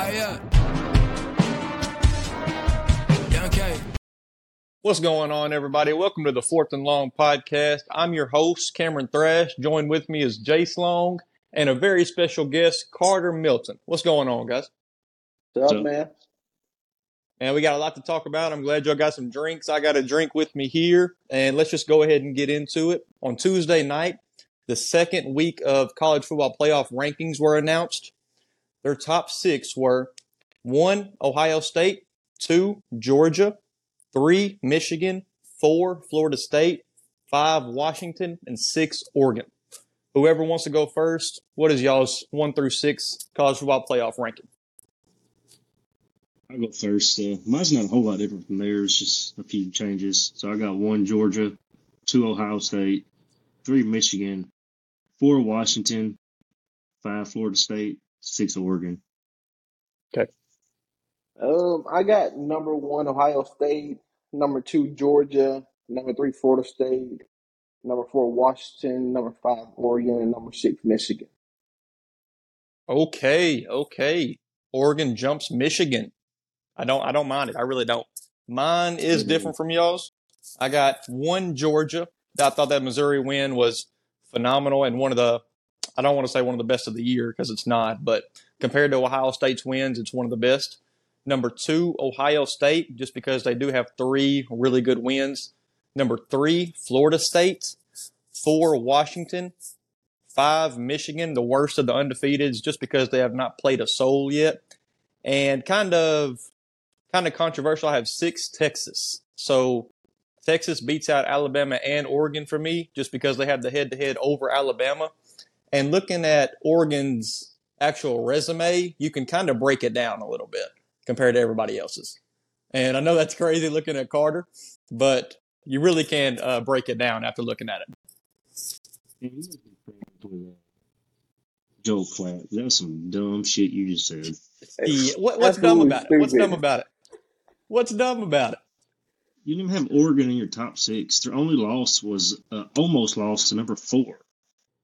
Fire. Young K. What's going on, everybody? Welcome to the Fourth and Long podcast. I'm your host, Cameron Thrash. Joined with me is Jase Long and a very special guest, Carter Milton. What's going on, guys? What's up, man? And we got a lot to talk about. I'm glad y'all got some drinks. I got a drink with me here, and let's just go ahead and get into it. On Tuesday night, the second week of college football playoff rankings were announced. Their top six were one, Ohio State, two, Georgia, three, Michigan, four, Florida State, five, Washington, and six, Oregon. Whoever wants to go first, what is y'all's one through six college football playoff ranking? I'll go first. Uh, mine's not a whole lot different from theirs, just a few changes. So I got one Georgia, two Ohio State, three Michigan, four Washington, five Florida State, six Oregon. Okay. Um, I got number one Ohio State, number two Georgia, number three Florida State, number four Washington, number five Oregon, and number six Michigan. Okay, okay. Oregon jumps Michigan. I don't I don't mind it. I really don't. Mine is Mhm. different from y'all's. I got one Georgia. I thought that Missouri win was phenomenal and one of the I don't want to say one of the best of the year because it's not, but compared to Ohio State's wins, it's one of the best. Number two, Ohio State, just because they do have three really good wins. Number three, Florida State. Four, Washington. Five, Michigan, the worst of the undefeateds, just because they have not played a soul yet. And kind of, kind of controversial. I have six, Texas. So Texas beats out Alabama and Oregon for me, just because they have the head-to-head over Alabama. And looking at Oregon's actual resume, you can kind of break it down a little bit compared to everybody else's. And I know that's crazy looking at Carter, but you really can uh, break it down after looking at it. And you might be friends with, uh, Joel Klatt. That some dumb shit you just said. Yeah, what, what's dumb Absolutely about it? What's dumb about it? What's dumb about it? You didn't even have Oregon in your top six. Their only loss was uh, almost lost to number four.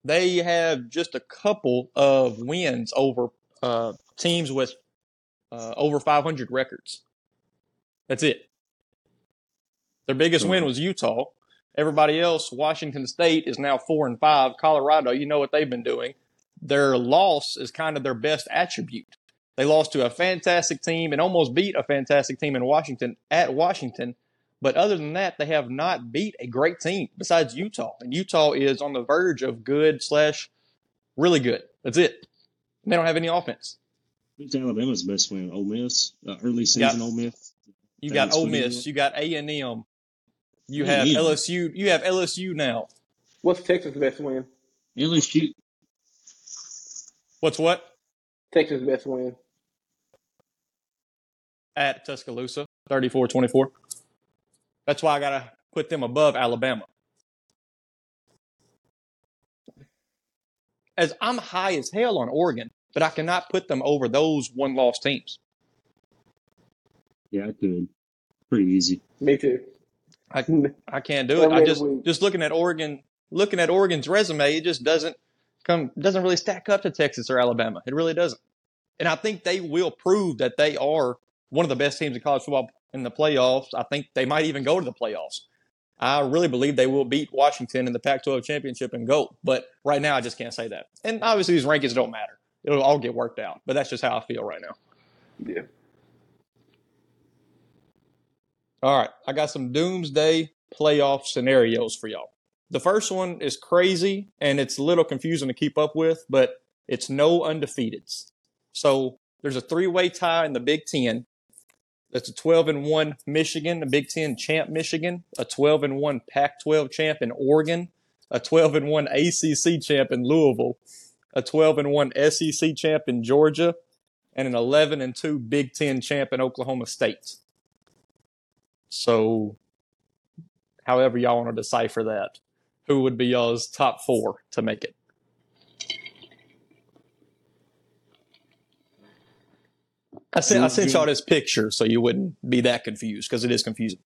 They have just a couple of wins over uh, teams with uh, over 500 records. That's it. Their biggest win was Utah. Everybody else, Washington State is now four and five. Colorado, you know what they've been doing. Their loss is kind of their best attribute. They lost to a fantastic team and almost beat a fantastic team in Washington at Washington. But other than that, they have not beat a great team besides Utah. And Utah is on the verge of good slash really good. That's it. And they don't have any offense. Who's Alabama's best win? Ole Miss, uh, early Yeah. season Ole Miss. You got Thanks Ole Miss, you got A and M, you Yeah, have. LSU, you have LSU now. What's Texas' best win? LSU. What's what? Texas' best win. At Tuscaloosa, 34-24. That's why I gotta put them above Alabama. As I'm high as hell on Oregon, but I cannot put them over those one-loss teams. Yeah, I could. Pretty easy. Me too. I I can't do it. I just just looking at Oregon, looking at Oregon's resume, it just doesn't come doesn't really stack up to Texas or Alabama. It really doesn't. And I think they will prove that they are one of the best teams in college football in the playoffs. I think they might even go to the playoffs. I really believe they will beat Washington in the Pac-12 championship and go. But right now, I just can't say that. And obviously, these rankings don't matter. It'll all get worked out. But that's just how I feel right now. Yeah. All right, I got some doomsday playoff scenarios for y'all. The first one is crazy and it's a little confusing to keep up with, but it's no undefeateds. So there's a three way tie in the Big Ten. That's a 12 and 1 Michigan, a Big Ten champ Michigan, a 12 and 1 Pac 12 champ in Oregon, a 12 and 1 ACC champ in Louisville, a 12 and 1 SEC champ in Georgia, and an 11 and 2 Big Ten champ in Oklahoma State. So, however y'all want to decipher that, who would be y'all's top four to make it? I sent, I sent y'all this picture so you wouldn't be that confused because it is confusing.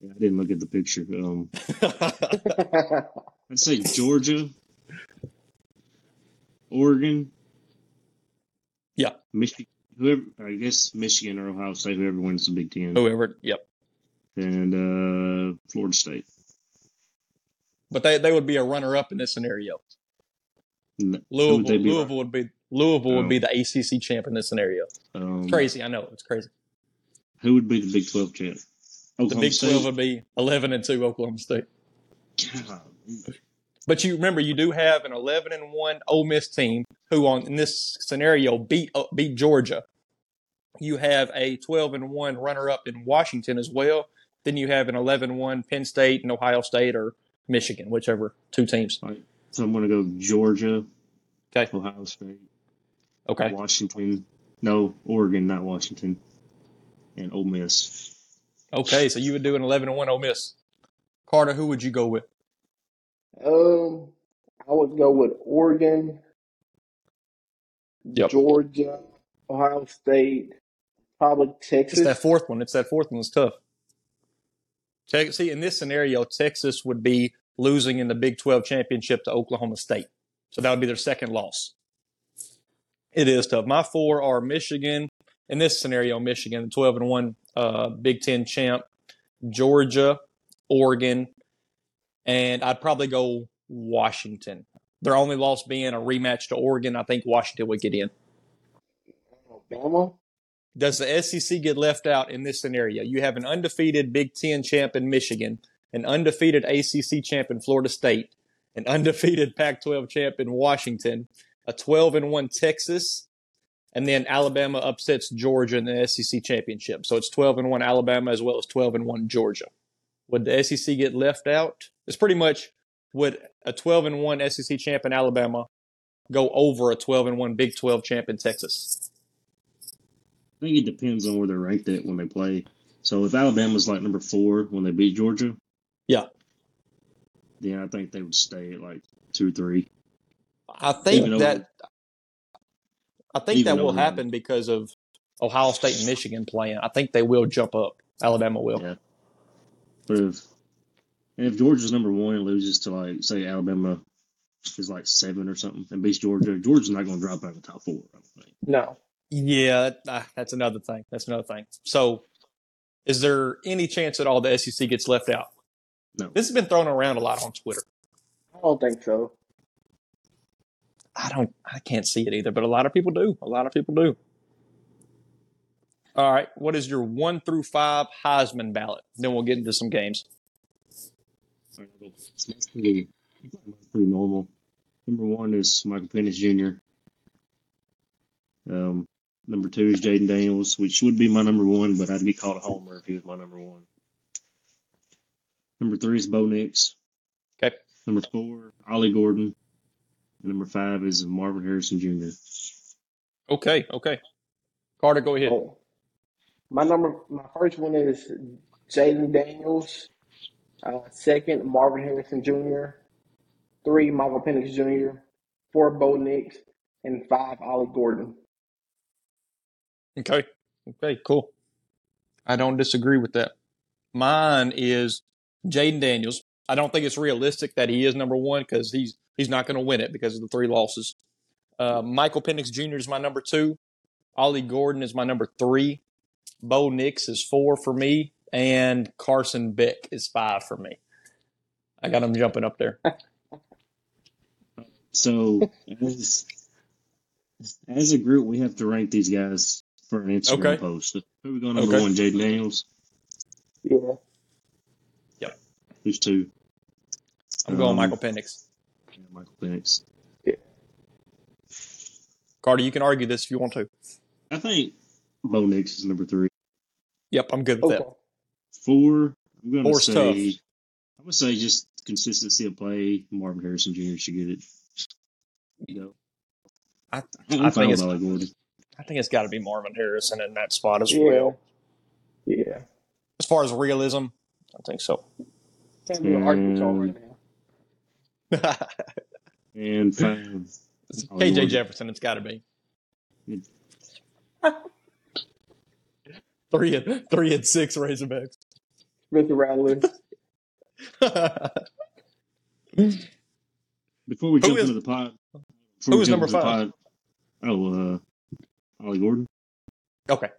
Yeah, I didn't look at the picture. Um, I'd say Georgia, Oregon, Yeah. Michigan, whoever I guess Michigan or Ohio State, whoever wins the Big Ten, Whoever, yep. and uh, Florida State. But they, they would be a runner up in this scenario. N- who Louisville, would? Louisville would be Louisville would Oh. be the ACC champ in this scenario. Um, Crazy, I know it's crazy. Who would be the Big Twelve champ? The Big State. Twelve would be eleven and two Oklahoma State. God, But you remember, you do have an eleven and one Ole Miss team who, on in this scenario, beat uh, beat Georgia. You have a twelve and one runner up in Washington as well. Then you have an 11-1 Penn State and Ohio State or Michigan, whichever two teams. So I'm going to go Georgia, Okay. Ohio State, Okay. Washington. No, Oregon, not Washington, and Ole Miss. Okay. So you would do an 11 and 1 Ole Miss. Carter, who would you go with? Um, I would go with Oregon, Yep. Georgia, Ohio State, probably Texas. It's that fourth one. It's that fourth one that's tough. Tex- See, in this scenario, Texas would be losing in the Big 12 championship to Oklahoma State. So that would be their second loss. It is tough. My four are Michigan. In this scenario, Michigan, the 12 and 1 uh, Big 10 champ, Georgia, Oregon, and I'd probably go Washington. Their only loss being a rematch to Oregon. I think Washington would get in. Alabama. Does the SEC get left out in this scenario? You have an undefeated Big Ten champ in Michigan, an undefeated ACC champ in Florida State, an undefeated Pac 12 champ in Washington, a 12 and 1 Texas, and then Alabama upsets Georgia in the SEC championship. So it's 12 and 1 Alabama as well as 12 and 1 Georgia. Would the SEC get left out? It's pretty much would a 12 and 1 SEC champ in Alabama go over a 12 and 1 Big 12 champ in Texas? I think it depends on where they're ranked at when they play. So if Alabama's like number four when they beat Georgia, Yeah. then I think they would stay at like two or three. I think Even that over- I think even that will over- happen because of Ohio State and Michigan playing. I think they will jump up. Alabama will. Yeah. But if and if Georgia's number one and loses to like say Alabama is like seven or something and beats Georgia, Georgia's not going to drop out of the top four. I don't think. No. Yeah, ah, that's another thing. That's another thing. So, is there any chance at all the SEC gets left out? No. This has been thrown around a lot on Twitter. I don't think so. I don't. I can't see it either, but a lot of people do. A lot of people do. All right. What is your one through five Heisman ballot? Then we'll get into some games. It's pretty, pretty normal. Number one is Michael Penix Jr. Um, number two is Jayden Daniels, which would be my number one, but I'd be called a homer if he was my number one. Number three is Bo Nix. Okay. Number four, Ollie Gordon. And number five is Marvin Harrison Jr. Okay. Okay. Carter, go ahead. Oh. My number, my first one is Jayden Daniels. Uh, second, Marvin Harrison Jr. Three, Michael Penix Jr. Four, Bo Nix. And five, Ollie Gordon. Okay. Okay, cool. I don't disagree with that. Mine is Jayden Daniels. I don't think it's realistic that he is number one because he's he's not going to win it because of the three losses. Uh, Michael Penix Jr. is my number two. Ollie Gordon is my number three. Bo Nix is four for me, and Carson Beck is five for me. I got him jumping up there. So as, as a group, we have to rank these guys for an Instagram Okay. post. Who are we going number Okay. one? Jayden Daniels. Yeah. Yep. Who's two? I'm going Um, Michael Penix. Yeah, Michael Penix. Carter, you can argue this if you want to. I think Bo Nix is number three. Yep, I'm good with Okay. that. Four, I'm going to say, tough. I'm going to say just consistency of play. Marvin Harrison Jr. should get it. You know, I- I'm I think it's- I think it's got to be Marvin Harrison in that spot as Yeah. well. Yeah. As far as realism, I think so. Can't be in Arkansas right now. And five, It's KJ Jefferson, it's got to be. Three and three and six Razorbacks. Spencer Rattler. Before we Who jump is- into the pod, who before we is jump number five? pod- oh, uh, Ollie Gordon. Okay.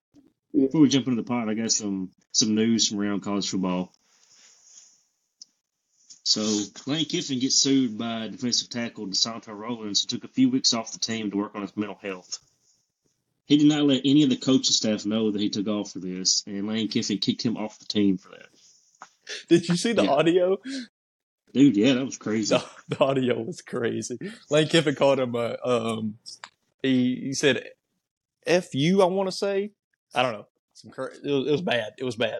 Before we jump into the pod, I got some some news from around college football. So Lane Kiffin gets sued by defensive tackle DeSanto Rollins, who took a few weeks off the team to work on his mental health. He did not let any of the coaching staff know that he took off for this, and Lane Kiffin kicked him off the team for that. Did you see the Yeah. audio? Dude, yeah, that was crazy. The, the audio was crazy. Lane Kiffin called him a um he he said F you, I want to say. I don't know. Some cur- it, was, it was bad. It was bad.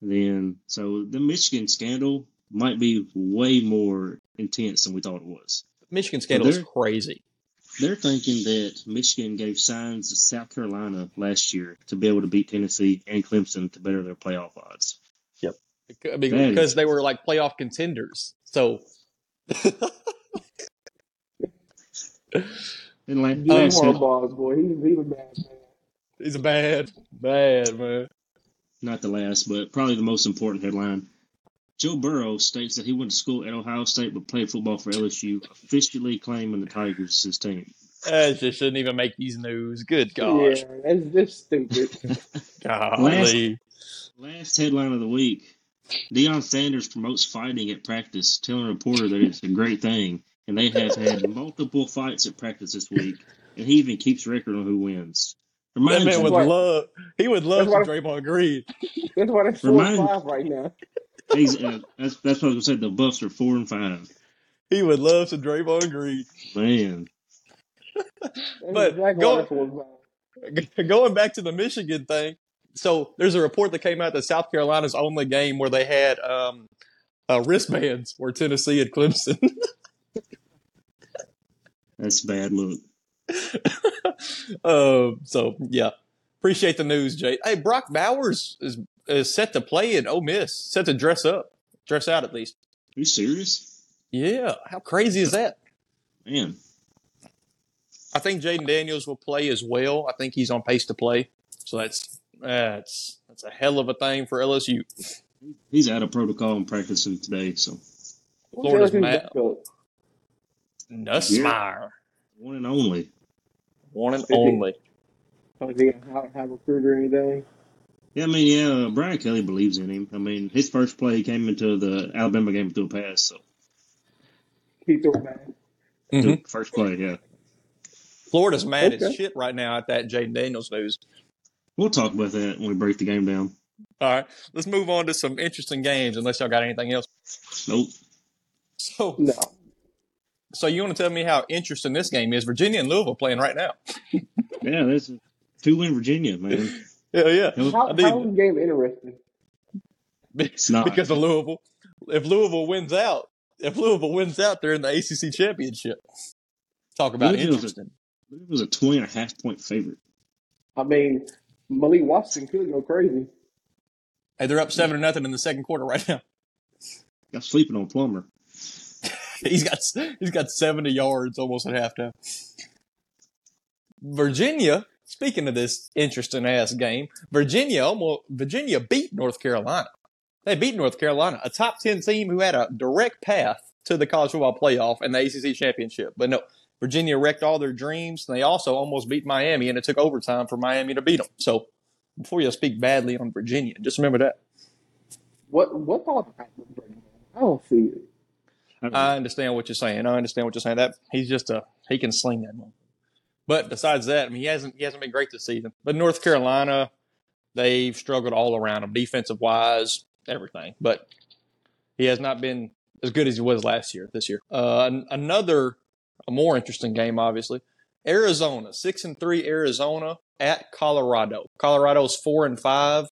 Then, so the Michigan scandal might be way more intense than we thought it was. Michigan scandal is there- crazy. They're thinking that Michigan gave signs to South Carolina last year to be able to beat Tennessee and Clemson to better their playoff odds. Yep. I mean, That is- because they were like playoff contenders. So And like Jim last head- Harbaugh's boy, he, he was bad. Man. he's a bad, bad man. not the last, but probably the most important headline. Joe Burrow states that he went to school at Ohio State but played football for LSU, officially claiming the Tigers as his team. That just shouldn't even make these news. Good gosh, Yeah, that's just stupid. golly. Last headline of the week. Deion Sanders promotes fighting at practice, telling a reporter that it's a great thing, and they have had multiple fights at practice this week, and he even keeps record on who wins. That Reminds man you, would what- love. He would love That's some Draymond Green. That's why they're four Remind- five right now. He's, uh, that's, that's what I was going to say. The Buffs are four and five. He would love some Draymond Green. Man, But exactly why go- they're four and five. Going back to the Michigan thing, so there's a report that came out that South Carolina's only game where they had um, uh, wristbands were Tennessee and Clemson. that's a bad look. um, so yeah, appreciate the news, Jay. Hey, Brock Bowers is is set to play in Ole Miss, set to dress up, dress out at least. Are you serious? Yeah, how crazy is that? Man, I think Jayden Daniels will play as well. I think he's on pace to play. So that's that's that's a hell of a thing for LSU. he's out of protocol and practicing today, so Florida's Who's mad. backup? Nussmeier, one and only. one and Fifty. only. Like they have, have recruit or anything. Yeah, I mean, yeah, uh, Brian Kelly believes in him. I mean, his first play he came into the Alabama game threw a pass, so He threw it back. Mhm. first play, yeah. Florida's mad as shit right now at that Jayden Daniels news. We'll talk about that when we break the game down. All right, let's move on to some interesting games. Unless y'all got anything else. Nope. So, No. so you want to tell me how interesting this game is? Virginia and Louisville playing right now. Yeah, that's a two win Virginia, man. Yeah, yeah. How, I need- how is the game interesting? It's not. because of Louisville. If Louisville wins out, if Louisville wins out, they're in the ACC championship. Talk about Louisville's interesting. It was a 20 and a half point favorite. I mean, Malik Washington could go crazy. Hey, they're up seven to nothing in the second quarter right now. Got sleeping on Plummer. He's got he's got seventy yards almost at halftime. Virginia. Speaking of this interesting ass game, Virginia almost Virginia beat North Carolina. They beat North Carolina, a top ten team who had a direct path to the college football playoff and the ACC championship. But no, Virginia wrecked all their dreams, and they also almost beat Miami, and it took overtime for Miami to beat them. So before you speak badly on Virginia, just remember that. What what thought happened? I don't see it. I don't I understand what you're saying. I understand what you're saying. That he's just a he can sling that one. But besides that, I mean, he hasn't he hasn't been great this season. But North Carolina, they've struggled all around him, defensive wise, everything. But he has not been as good as he was last year. This year, uh, another a more interesting game, obviously. Arizona six and three. Arizona at Colorado. Colorado's four and five.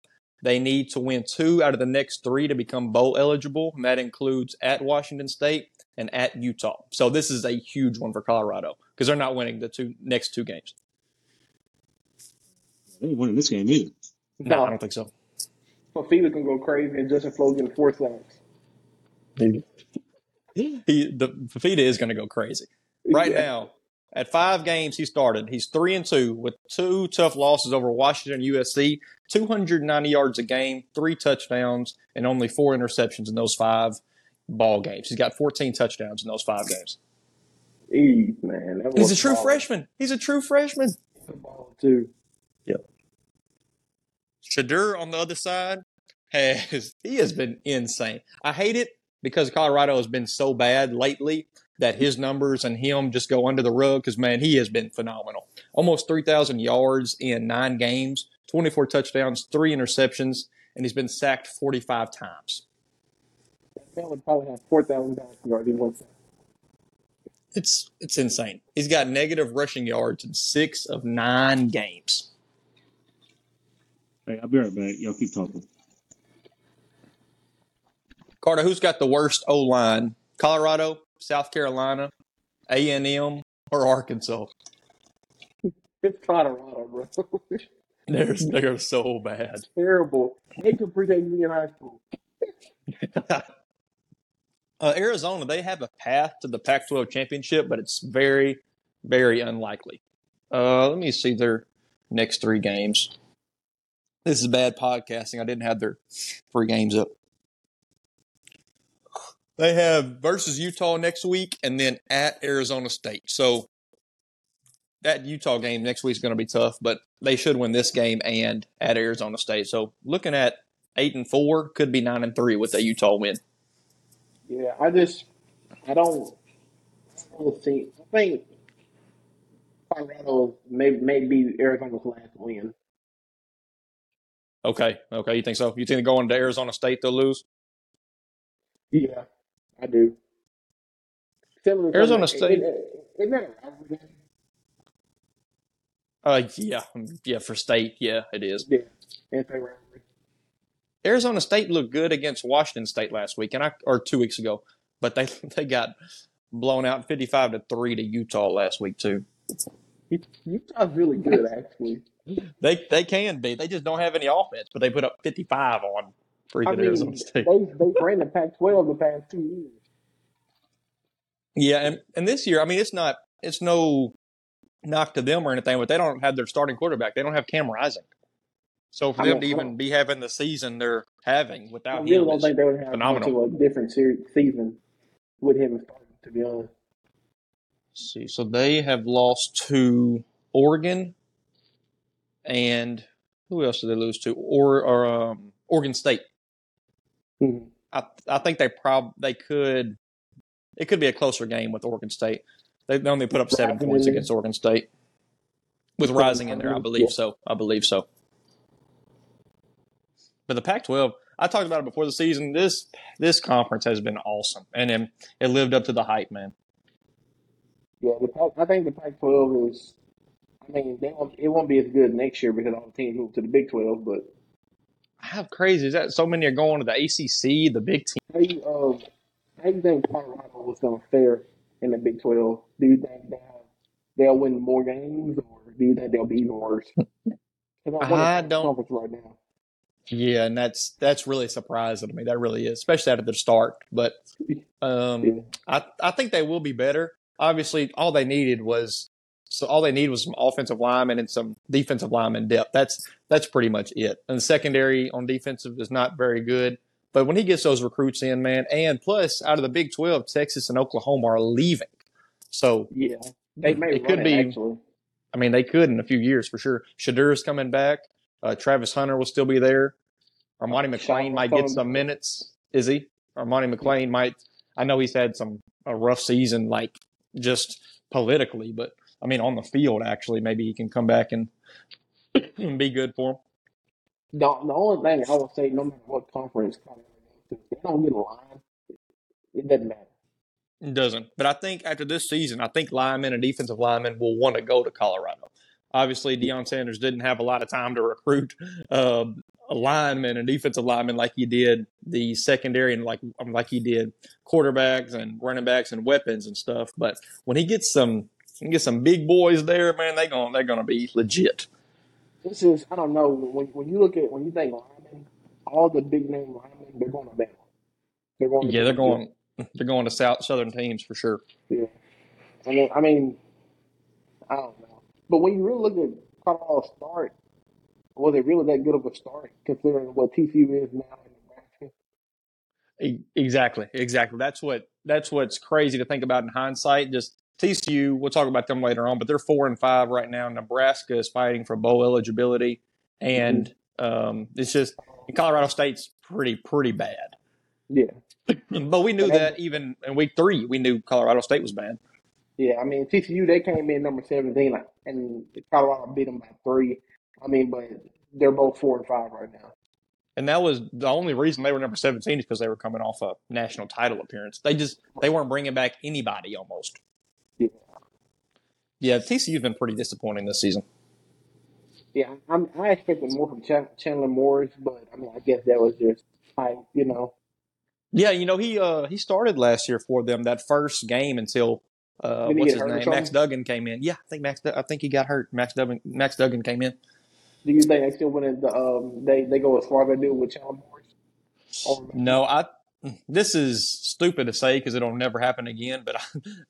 They need to win two out of the next three to become bowl eligible, and that includes at Washington State and at Utah. So this is a huge one for Colorado because they're not winning the two next two games. They ain't winning this game either. No, I don't think so. Fifita can go crazy and Justin Flowe getting four sacks. He the Fifita is going to go crazy right Yeah. now. At five games he started, he's three and two with two tough losses over Washington USC, 290 yards a game, three touchdowns, and only four interceptions in those five ball games. He's got 14 touchdowns in those five games. Ease, man. That He's a true ball. freshman. He's a true freshman. Ball too. Shedeur on the other side has he has been insane. I hate it because Colorado has been so bad lately that his numbers and him just go under the rug because man, he has been phenomenal. Almost three thousand yards in nine games, twenty four touchdowns, three interceptions, and he's been sacked forty five times. That would probably have four thousand yards in one It's it's insane. He's got negative rushing yards in six of nine games. Hey, I'll be right back. Y'all keep talking. Carter, who's got the worst O line? Colorado, South Carolina, A and M, or Arkansas? It's Colorado, bro. They're they're so bad. Terrible. They could predate me in high school. uh, Arizona, they have a path to the Pac-12 championship, but it's very, very unlikely. Uh, let me see their next three games. This is bad podcasting. I didn't have their three games up. They have versus Utah next week, and then at Arizona State. So that Utah game next week is going to be tough, but they should win this game and at Arizona State. So looking at eight and four, could be nine and three with that Utah win. Yeah, I just I don't really see. I think Colorado may may be Arizona's last win. Okay, okay, you think so? You think going to Arizona State they'll lose? Yeah, I do. Similar to- Arizona State- Isn't that a rivalry? Uh, yeah, yeah, for State, yeah, it is. Yeah. Arizona State looked good against Washington State last week, and I or two weeks ago, but they they got blown out fifty five to three to Utah last week too. Utah's really good, actually. They they can be. They just don't have any offense, but they put up fifty five on freaking I mean, Arizona they State. they ran the Pac-12 the past two years. Yeah, and, and this year, I mean, it's not it's no knock to them or anything, but they don't have their starting quarterback. They don't have Cam Rising. So for I them to even be having the season they're having I without really him, don't is- think they would have phenomenal. to a different ser- season with him starting. To be honest, Let's see, so they have lost to Oregon, and who else did they lose to? Or, or um, Oregon State. Mhm. I I think they prob they could. It could be a closer game with Oregon State. They they only put up seven Rising points against Oregon State. With Rising in there, I believe yeah. so. I believe so. But the Pac-12, I talked about it before the season. This this conference has been awesome, and it, it lived up to the hype, man. yeah, the Pac, I think the Pac-12 is. I mean, they won't, it won't be as good next year because all the teams move to the Big 12. But How crazy is that? So many are going to the ACC, the Big Ten. how you, um, how you think Colorado was going to fare in the Big 12? Do you think they'll, they'll win more games, or do you think they'll be even worse? I'm I don't- conference right now. Yeah, and that's that's really surprising to me. That really is, especially out of the start. But um, Yeah. I I think they will be better. Obviously, all they needed was so all they need was some offensive linemen and some defensive lineman depth. That's that's pretty much it. And the secondary on defensive is not very good. But when he gets those recruits in, man, and plus out of the Big Twelve, Texas and Oklahoma are leaving. So Yeah, they may it could it, be. actually. I mean, they could in a few years for sure. Shedeur's coming back. Uh, Travis Hunter will still be there. Cormani McClain might get some minutes. Is he? Cormani McClain might. I know he's had some a rough season, like just politically, but I mean on the field, actually, maybe he can come back and be good for him. The, the only thing I would say, no matter what conference Colorado goes to, if they don't get a line, it doesn't matter. It doesn't. But I think after this season, I think linemen and defensive linemen will want to go to Colorado. Obviously, Deion Sanders didn't have a lot of time to recruit uh, a lineman and defensive lineman like he did the secondary and like um, like he did quarterbacks and running backs and weapons and stuff. But when he gets some he gets some big boys there, man, they going they're gonna be legit. This is, I don't know, when, when you look at, when you think linemen, all the big name linemen, they're going to Bama. They're going to Yeah, they're going they're going to south southern teams for sure. Yeah. I mean, I mean, I don't know. But when you really look at Colorado's start, was it really that good of a start considering what TCU is now in Nebraska? E- Exactly, exactly. That's what that's what's crazy to think about in hindsight. Just TCU, we'll talk about them later on, but they're four and five right now. Nebraska is fighting for bowl eligibility, and Um, it's just Colorado State's pretty pretty bad. Yeah. But we knew that even in week three, we knew Colorado State was bad. Yeah, I mean TCU they came in number seventeen, like, and Colorado beat them by three. I mean, but they're both four and five right now. And that was the only reason they were number 17 is because they were coming off a national title appearance. They just they weren't bringing back anybody almost. Yeah. Yeah, TCU's been pretty disappointing this season. Yeah, I'm, I expected more from Ch- Chandler Morris, but I mean, I guess that was just hype, you know. Yeah, you know he uh he started last year for them that first game until uh what's his name Max? Duggan came in. Yeah, I think Max I think he got hurt. Max Duggan Max Duggan came in. Do you think they still win the um they they go as far as they do with Chandler Morris? No, I. This is stupid to say because it'll never happen again. But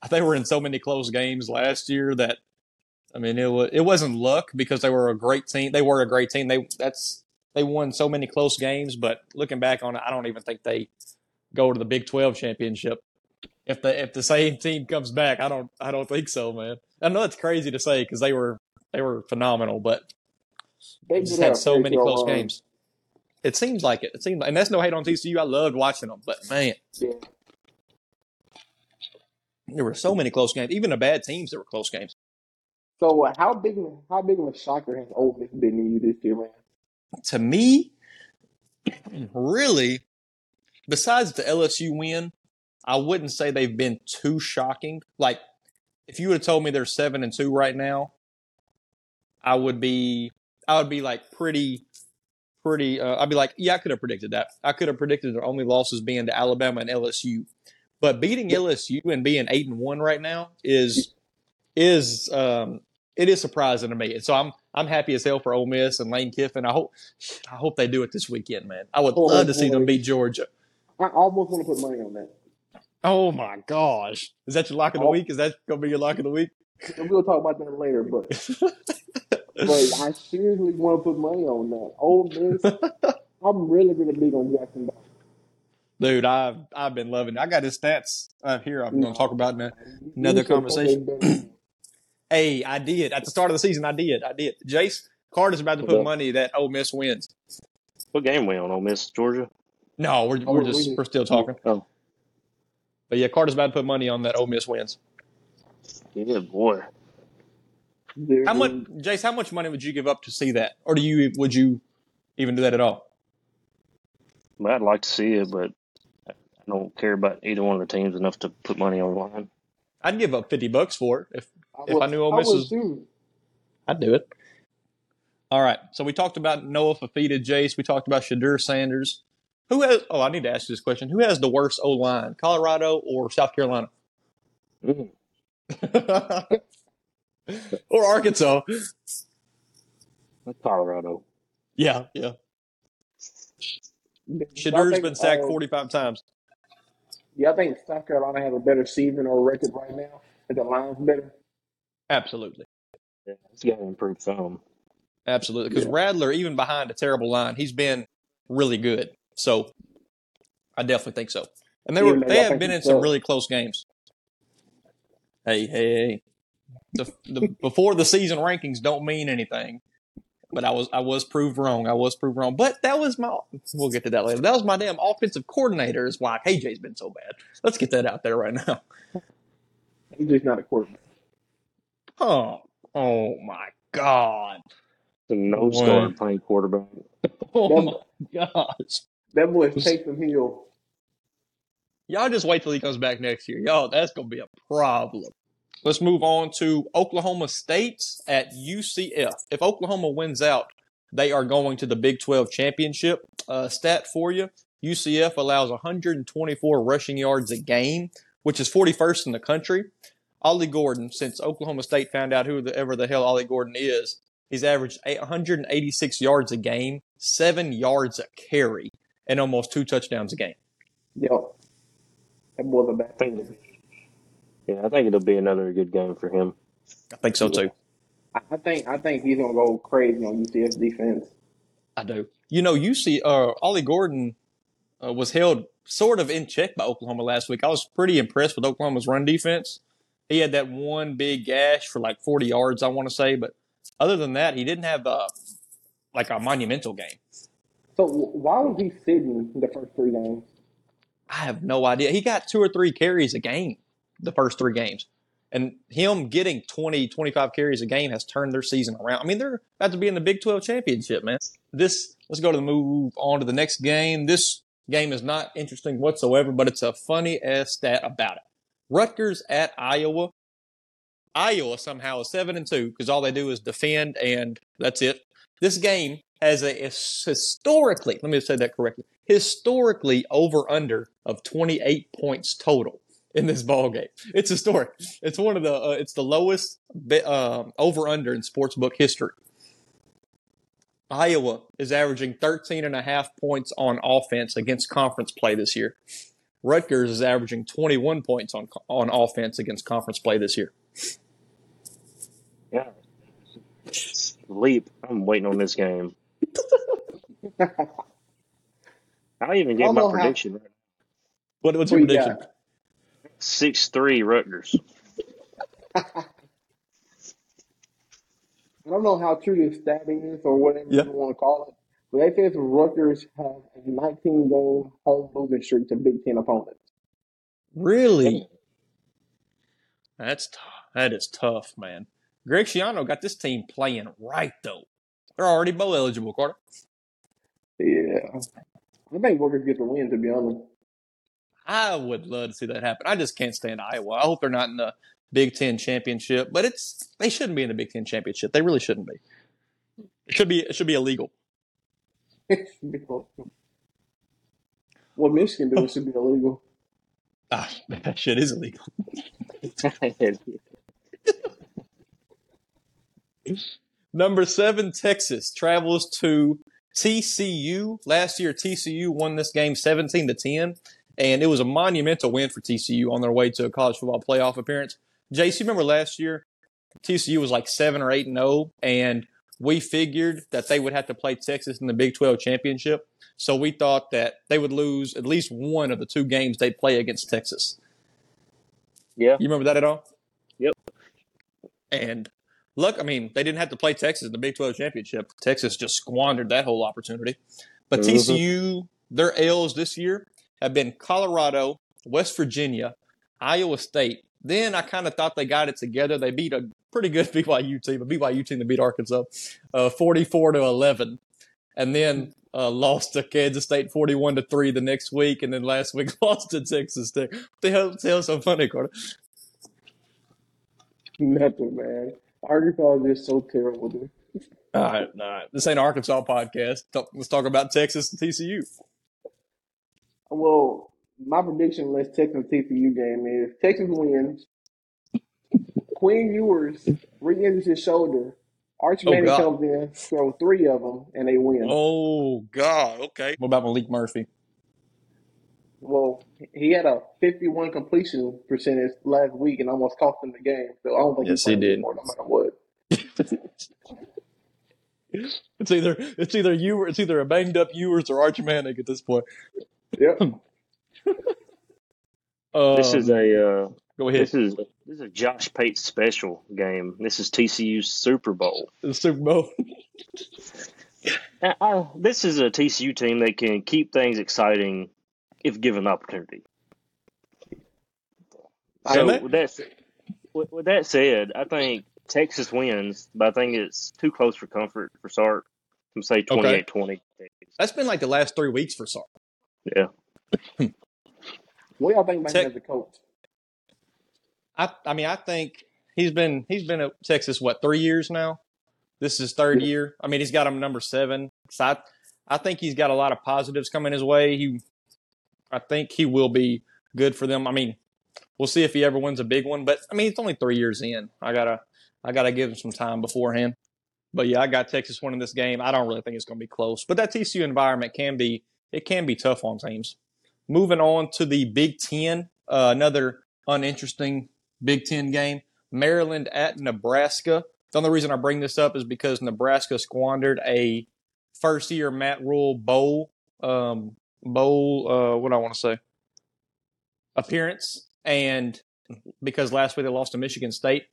I, they were in so many close games last year that I mean it was it wasn't luck because they were a great team. They were a great team. They that's they won so many close games. But looking back on it, I don't even think they go to the Big Twelve championship. If the if the same team comes back, I don't I don't think so, man. I know it's crazy to say because they were they were phenomenal, but they just had so many close run. games. It seems like it. It seems like, and that's no hate on TCU. I loved watching them, but man, Yeah. there were so many close games. Even the bad teams, there were close games. So uh, how big how big of a shocker has Ole Miss been to you this year, man? To me, really, besides the LSU win, I wouldn't say they've been too shocking. Like, if you would have told me they're seven and two right now, I would be, I would be like pretty, pretty. Uh, I'd be like, yeah, I could have predicted that. I could have predicted their only losses being to Alabama and LSU, but beating LSU and being eight and one right now is is um, it is surprising to me. And so I'm I'm happy as hell for Ole Miss and Lane Kiffin. I hope I hope they do it this weekend, man. I would Oh, love to see them beat Georgia. I almost want to put money on that. Oh my gosh. Is that your lock of the Oh. week? Is that gonna be your lock of the week? And we'll talk about that later, but but I seriously want to put money on that. Ole Miss, I'm really really big on Jackson Dart. Dude, I've I've been loving it. I got his stats up here. I'm gonna talk about now. You Another conversation. Hey, I did at the start of the season. I did. I did. Jase Carter's about to put Okay. money that Ole Miss wins. What game we on? Ole Miss, Georgia. No, we're Oh, we're just just- we're still talking. Oh, But yeah, Carter's about to put money on that Ole Miss wins. yeah, boy. There How much, Jase? How much money would you give up to see that, or do you would you even do that at all? I'd like to see it, but I don't care about either one of the teams enough to put money on the line. I'd give up fifty bucks for it if if would- I knew Ole I Miss would was. too. I'd do it. All right. So we talked about Noah Fifita, Jase. We talked about Shedeur Sanders. Who has? Oh, I need to ask you this question. Who has the worst O line, Colorado or South Carolina, Mm. or Arkansas? That's Colorado. Yeah, yeah. Y'all been sacked uh, forty-five times. Yeah, I think South Carolina has a better season or record right now? Is the line's better? Absolutely, Yeah, it's got to improve some. absolutely. Because Yeah. Rattler, even behind a terrible line, he's been really good. So I definitely think so. And they were though they have been in some really close games. Hey, hey, hey. The, the before the season rankings don't mean anything. But I was I was proved wrong. I was proved wrong. But that was my we'll get to that later. That was my damn offensive coordinator is why KJ's been so bad. Let's get that out there right now. Just not a quarterback. Oh, oh my God. The no star playing quarterback. Oh my gosh. That boy's Taysom Hill. Y'all just wait till he comes back next year. Y'all, that's going to be a problem. Let's move on to Oklahoma State at UCF. If Oklahoma wins out, they are going to the Big 12 championship. Uh, stat for you UCF allows 124 rushing yards a game, which is 41st in the country. Ollie Gordon, since Oklahoma State found out who the, ever the hell Ollie Gordon is, he's averaged 186 yards a game, seven yards a carry, and almost two touchdowns a game. Yo, that boy's a I bad. think, yeah, I think it'll be another good game for him. I think so too. I I think I think he's gonna go crazy on UCF's defense. I do. You know, you see, uh, Ollie Gordon uh, was held sort of in check by Oklahoma last week. I was pretty impressed with Oklahoma's run defense. He had that one big gash for like 40 yards, I want to say, but other than that, he didn't have uh, like a monumental game. So why was he sitting the first three games? I have no idea. He got two or three carries a game the first three games. And him getting 20, 25 carries a game has turned their season around. I mean, they're about to be in the Big 12 championship, man. This, let's go to the move on to the next game. This game is not interesting whatsoever, but it's a funny ass stat about it. Rutgers at Iowa. Iowa somehow is seven and two because all they do is defend and that's it. This game has a historically, let me say that correctly, historically over under of 28 points total in this ball game. It's historic. It's one of the uh, it's the lowest uh, over under in sportsbook history. Iowa is averaging 13 and a half points on offense against conference play this year. Rutgers is averaging 21 points on on offense against conference play this year. Yeah. Leap. I'm waiting on this game. I'll even give my prediction. How... What, what's your prediction? Six three Rutgers. I don't know how true this stat is or whatever you want to call it, but they say Rutgers have a 19 game home losing streak to Big Ten opponents. Really? That's t- that is tough, man. Greg Schiano got this team playing right though. They're already bowl eligible, Carter. Yeah, I think Rutgers get the win. To be honest. I would love to see that happen. I just can't stand Iowa. I hope they're not in the Big Ten championship, but it's they shouldn't be in the Big Ten championship. They really shouldn't be. It should be it should be illegal. what Michigan do should be illegal. Ah, that shit is illegal. Number seven, Texas travels to TCU. Last year, TCU won this game 17 to 10 and it was a monumental win for TCU on their way to a college football playoff appearance. Jase, you remember last year, TCU was like seven or eight and zero, oh, and we figured that they would have to play Texas in the Big Twelve championship. So we thought that they would lose at least one of the two games they play against Texas. Yeah, you remember that at all? Yep. And look, I mean, they didn't have to play Texas in the Big Twelve championship. Texas just squandered that whole opportunity. But mm-hmm. TCU, their L's this year have been Colorado, West Virginia, Iowa State. Then I kind of thought they got it together. They beat a pretty good BYU team, a BYU team that beat Arkansas, uh, 44 to 11, and then uh, lost to Kansas State 41 to three the next week, and then last week lost to Texas Tech. What the hell? Tell so funny, Carter. Nothing, man. Arkansas is just so terrible, dude. All right, all right. This ain't Arkansas podcast. Let's talk about Texas and TCU. Well, my prediction in this Texas TCU game is Texas wins. Quinn Ewers re-injures his shoulder. Arch oh, Manning oh, comes in, throw three of them, and they win. Oh God! Okay. What about Maalik Murphy? Well, he had a 51 completion percentage last week and almost cost him the game. So I don't think yes, he did. More, no matter what. it's either it's either you or it's either a banged up Ewers or Arch Manning at this point. Yep. um, this is a uh, go ahead. This is this is a Josh Pate special game. This is TCU's Super Bowl. The Super Bowl. I, I, this is a TCU team that can keep things exciting if given the opportunity. So with that, with, with that said, I think Texas wins, but I think it's too close for comfort for Sark. I'm say 28-20. Okay. That's been like the last three weeks for Sark. Yeah. what y'all think about Te- him as a coach? I I mean I think he's been he's been at Texas what three years now. This is third yeah. year. I mean he's got him number seven. So I I think he's got a lot of positives coming his way. He I think he will be good for them. I mean we'll see if he ever wins a big one. But I mean it's only three years in. I gotta I gotta give him some time beforehand. But yeah, I got Texas winning this game. I don't really think it's going to be close. But that TCU environment can be it can be tough on teams. Moving on to the Big Ten, uh, another uninteresting Big Ten game. Maryland at Nebraska. The only reason I bring this up is because Nebraska squandered a first year Matt Rhule bowl um, bowl uh, what do I want to say appearance, and because last week they lost to Michigan State.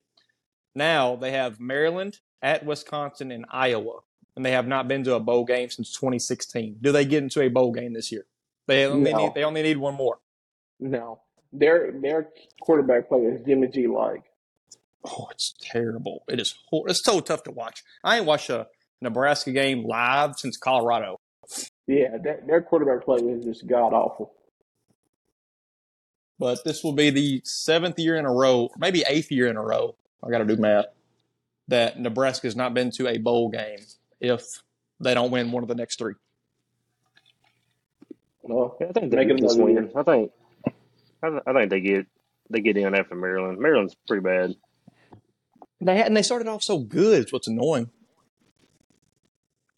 Now they have Maryland at Wisconsin and Iowa and they have not been to a bowl game since 2016. Do they get into a bowl game this year? They only No. need they only need one more. No, their their quarterback play is Jimmy G like. Oh, it's terrible. It is. hor- It's so tough to watch. I ain't watched a Nebraska game live since Colorado. Yeah, that, their quarterback play is just god awful. But this will be the seventh year in a row, or maybe eighth year in a row. I got to do math. That Nebraska has not been to a bowl game if they don't win one of the next three. No, I think they get this win. I think I, th- I think they get they get in after Maryland. Maryland's pretty bad. They had, and they started off so good. It's what's annoying.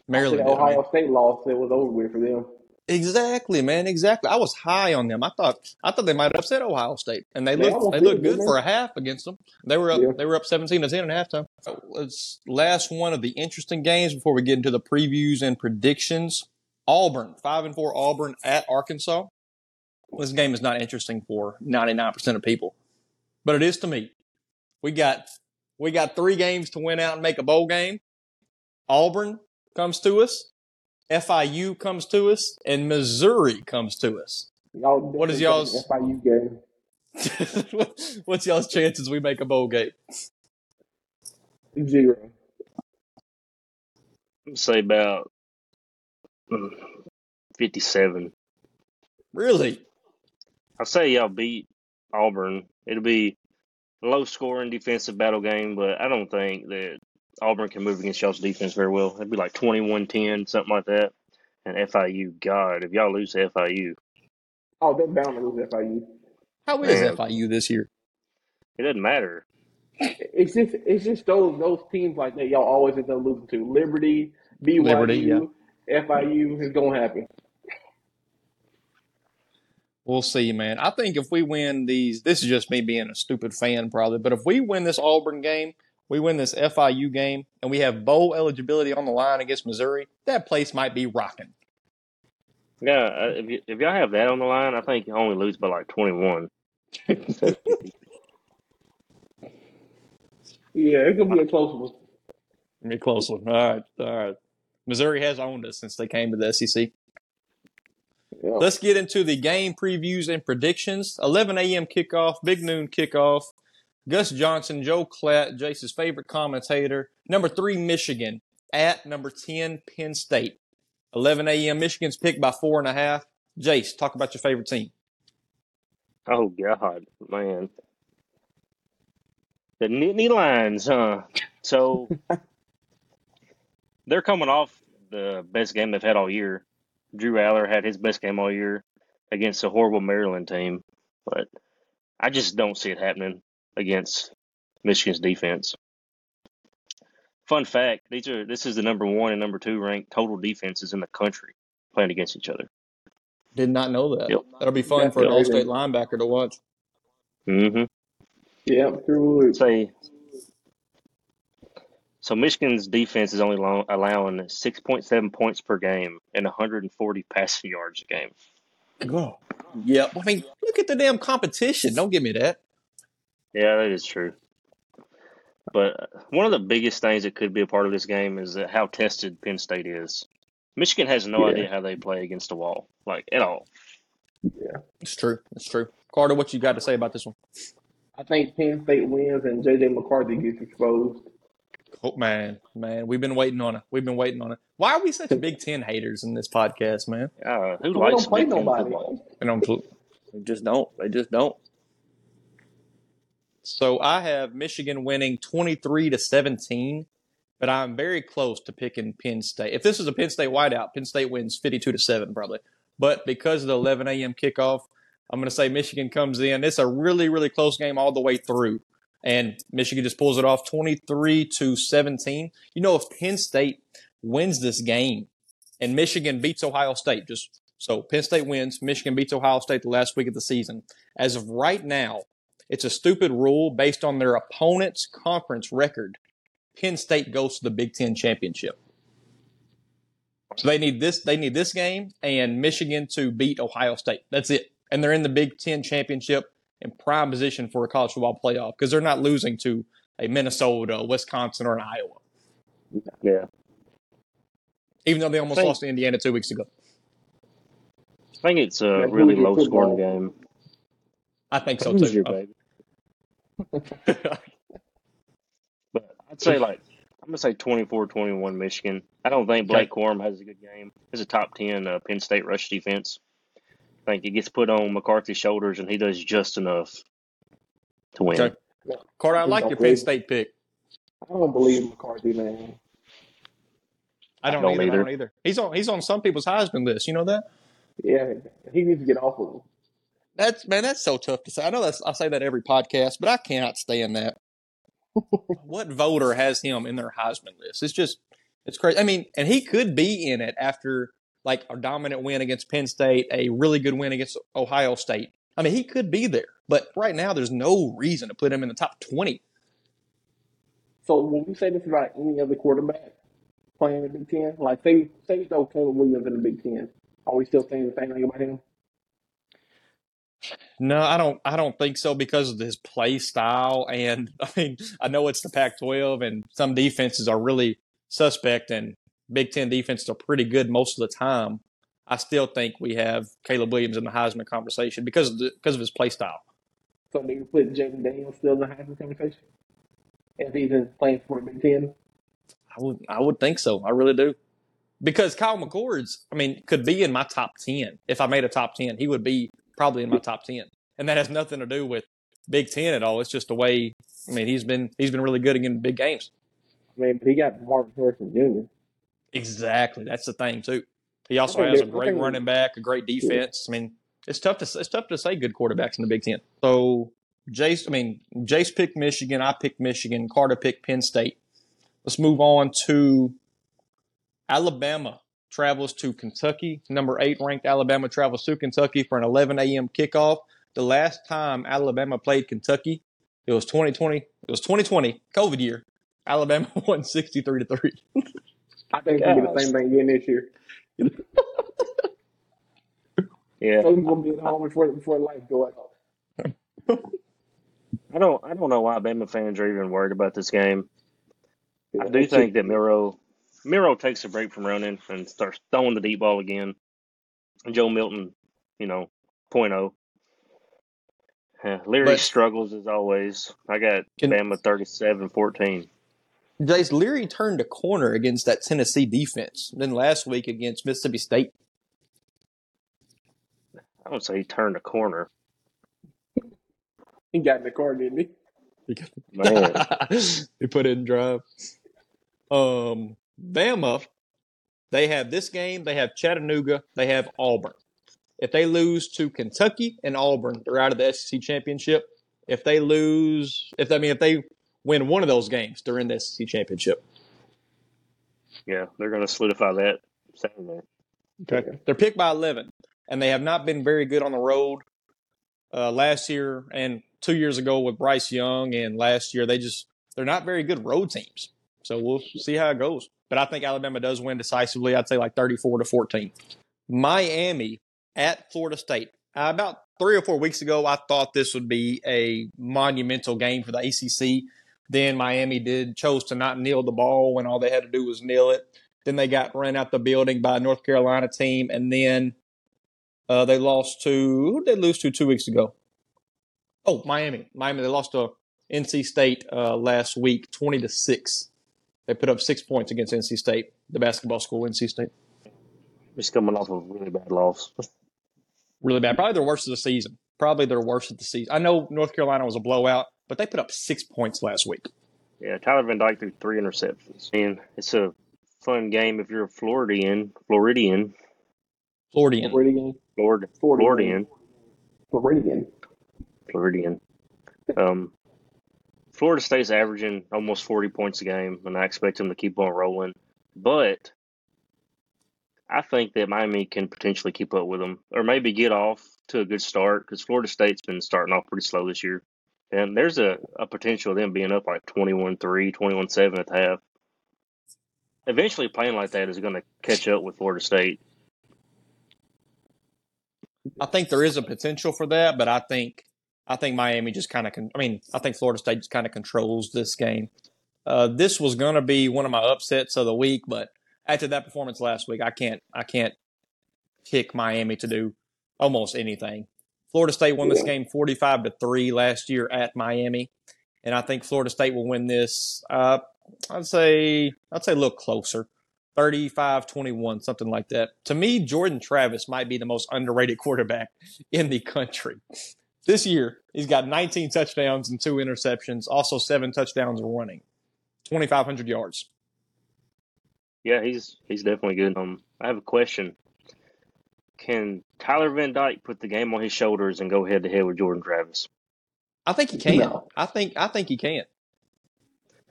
Maryland, After did. Ohio State lost, it was over with for them. exactly, man, exactly. I was high on them. I thought I thought they might have upset Ohio State, and they They looked they looked good for a half against them. They were up Yeah. they were up seventeen to ten at halftime. Let's last one of the interesting games before we get into the previews and predictions. Auburn five and four Auburn at Arkansas. This game is not interesting for ninety nine percent of people, but it is to me. We got we got three games to win out and make a bowl game. Auburn comes to us, FIU comes to us, and Missouri comes to us. Y'all What is y'all's- FIU game? What's y'all's chances we make a bowl game? Zero. Say about mm, fifty-seven. Really? I say y'all beat Auburn. It'll be a low-scoring defensive battle game, but I don't think that Auburn can move against y'all's defense very well. It'd be like 21-10, something like that. And FIU, God, if y'all lose to FIU, Oh, they're bound to lose FIU. How is Man. FIU this year? it doesn't matter. It's just it's just those those teams like that y'all always end up losing to. Liberty, BYU, Liberty, yeah. FIU is gonna happen. We'll see, man. I think if we win these, this is just me being a stupid fan, probably, but if we win this Auburn game, we win this FIU game, and we have bowl eligibility on the line against Missouri, that place might be rocking. Yeah, uh, if, y- if y'all have that on the line, I think you only lose by like 21. Yeah, it's gonna be a close one. Give me a close one. All right, all right. Missouri has owned us since they came to the SEC. Yeah. Let's get into the game previews and predictions. 11 a.m. kickoff, big noon kickoff. Gus Johnson, Joel Klatt, Jase's favorite commentator. Number three, Michigan at number 10, Penn State. 11 a.m. Michigan's picked by four and a half. Jase, talk about your favorite team. Oh, God, man. The Nittany Lions, huh? So they're coming off the best game they've had all year. Drew Allar had his best game all year against a horrible Maryland team, but I just don't see it happening against Michigan's defense. Fun fact: these are this is the number one and number two ranked total defenses in the country playing against each other. Did not know that. Yep. That'll be fun for an all-state linebacker to watch. Mm-hmm. Yeah, through say so Michigan's defense is only allow- allowing 6.7 points per game and 140 passing yards a game. Go. Yep. I mean, look at the damn competition. Don't give me that. Yeah, that is true. But uh, one of the biggest things that could be a part of this game is that how tested Penn State is. Michigan has no Yeah. idea how they play against the wall, like at all. Yeah, it's true. It's true. Carter, what you got to say about this one? I think Penn State wins and JJ McCarthy gets exposed. Oh man, man, we've been waiting on it. We've been waiting on it. Why are we such Big Ten haters in this podcast, man? Uh, who We likes don't play Big Ten nobody. They don't. They just don't. They just don't. So I have Michigan winning twenty three to seventeen, but I'm very close to picking Penn State. If this is a Penn State whiteout, Penn State wins fifty two to seven probably. But because of the eleven a.m. kickoff, I'm going to say Michigan comes in. It's a really really close game all the way through, and Michigan just pulls it off twenty three to seventeen. You know, if Penn State wins this game and Michigan beats Ohio State, just so Penn State wins, Michigan beats Ohio State the last week of the season. As of right now, it's a stupid rule based on their opponent's conference record. Penn State goes to the Big Ten championship. So they need this. They need this game and Michigan to beat Ohio State. That's it, and they're in the Big Ten championship in prime position for a college football playoff because they're not losing to a Minnesota, Wisconsin, or an Iowa. Yeah. even though they almost Thank- lost to Indiana two weeks ago. I think it's a Yeah, really low scoring game. I think so too. your baby? But I'd say like I'm gonna say 24-21 Michigan. I don't think Blake Corum has a good game. He's a top ten uh, Penn State rush defense. I think it gets put on McCarthy's shoulders, and he does just enough to win. Okay. Carter, I like don't your Penn State pick. I don't believe McCarthy, man. I don't, Don't either. I don't either. He's on he's on some people's Heisman list. You know that? Yeah, he needs to get off of him. That's man, that's so tough to say. I know that's I say that every podcast, but I cannot stand that. what voter has him in their Heisman list? It's just it's crazy. I mean, and he could be in it after like a dominant win against Penn State, a really good win against Ohio State. I mean, he could be there, but right now there's no reason to put him in the top twenty. So when we say this about any other quarterback playing in the Big Ten, like say say we throw Caleb Williams in the Big Ten, are we still saying the same thing about him? No, I don't. I don't think so because of his play style, and I mean, I know it's the Pac-12, and some defenses are really suspect, and Big Ten defenses are pretty good most of the time. I still think we have Caleb Williams in the Heisman conversation because of the, because of his play style. So do you put Jayden Daniels still in the Heisman conversation? If he's in playing for Big Ten? I would I would think so. I really do. Because Kyle McCord's, I mean, could be in my top ten. If I made a top ten, he would be probably in my top ten. And that has nothing to do with Big Ten at all. It's just the way I mean, he's been he's been really good in big games. I mean, but he got Marvin Harrison Jr. Exactly. That's the thing too. He also has a great running back, a great defense. I mean, it's tough to it's tough to say good quarterbacks in the Big Ten. So Jase, I mean, Jase picked Michigan. I picked Michigan. Carter picked Penn State. Let's move on to Alabama. Travels to Kentucky. Number eight ranked Alabama travels to Kentucky for an 11 a.m. kickoff. The last time Alabama played Kentucky, it was 2020. It was 2020, COVID year. Alabama won 63 to three. I think it's gonna be the same thing again this year. Yeah, So gonna be at home before before the lights go out. I don't I don't know why Bama fans are even worried about this game. I do think that Milroe Milroe takes a break from running and starts throwing the deep ball again. Joe Milton, you know, point oh. Yeah, Leary But- struggles as always. I got Can- Bama 37-14. Jase Leary turned a corner against that Tennessee defense. Then last week against Mississippi State. I don't say he turned a corner. He got in the car, didn't he? Man, he put it in drive. Um, Bama, they have this game. They have Chattanooga. They have Auburn. If they lose to Kentucky and Auburn, they're out of the SEC championship. If they lose, if I mean, if they win one of those games, they're in the SEC championship. yeah, they're going to solidify that Saturday. Okay. They're picked by 11, and they have not been very good on the road. Uh, last year and two years ago with Bryce Young, and last year they just they're not very good road teams. So we'll see how it goes. But I think Alabama does win decisively. I'd say like 34 to 14. Miami at Florida State. Uh, about three or four weeks ago, I thought this would be a monumental game for the ACC. Then Miami did chose to not kneel the ball when all they had to do was kneel it. Then they got run out the building by a North Carolina team, and then uh, they lost to who did they lose to two weeks ago? Oh, Miami. Miami. They lost to NC State uh, last week, twenty to six. They put up six points against NC State, the basketball school, NC State. Just coming off a really bad loss. Really bad. Probably their worst of the season. Probably their worst of the season. I know North Carolina was a blowout, but they put up six points last week. Yeah, Tyler Van Dyke threw three interceptions. And it's a fun game if you're a Floridian, Floridian, Floridian. Floridian. Florida, Floridian. Floridian, Floridian. Floridian. Um, Florida State's averaging almost 40 points a game, and I expect them to keep on rolling. But I think that Miami can potentially keep up with them, or maybe get off to a good start because Florida State's been starting off pretty slow this year. And there's a, a potential of them being up like 21 3, 21 7 at half. Eventually, playing like that is going to catch up with Florida State. I think there is a potential for that, but I think I think Miami just kind of. Con- I mean, I think Florida State just kind of controls this game. Uh, this was going to be one of my upsets of the week, but after that performance last week, I can't I can't pick Miami to do almost anything. Florida State won this game 45 to 3 last year at Miami. And I think Florida State will win this uh, I'd say I'd say a little closer. 35-21, something like that. To me, Jordan Travis might be the most underrated quarterback in the country. This year, he's got 19 touchdowns and two interceptions, also seven touchdowns running, 2,500 yards. Yeah, he's he's definitely good. Um, I have a question. Can Tyler Van Dyke put the game on his shoulders and go head to head with Jordan Travis? I think he can. No. I think I think he can.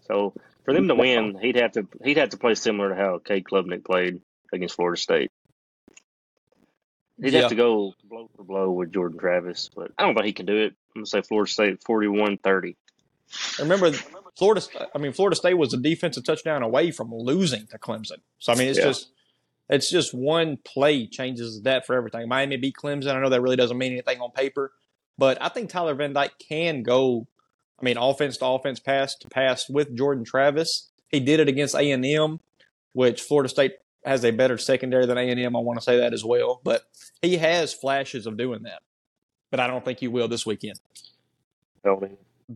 So for them to win, he'd have to he'd have to play similar to how Cade Klubnik played against Florida State. He'd Yeah. have to go blow for blow with Jordan Travis, but I don't think he can do it. I'm gonna say Florida State 41-30. Remember, Florida. I mean, Florida State was a defensive touchdown away from losing to Clemson. So I mean, it's Yeah. just it's just one play changes that for everything. Miami beat Clemson. I know that really doesn't mean anything on paper, but I think Tyler Van Dyke can go. I mean, offense to offense, pass to pass with Jordan Travis. He did it against A and M, which Florida State has a better secondary than A and M. I want to say that as well, but he has flashes of doing that. But I don't think he will this weekend. So,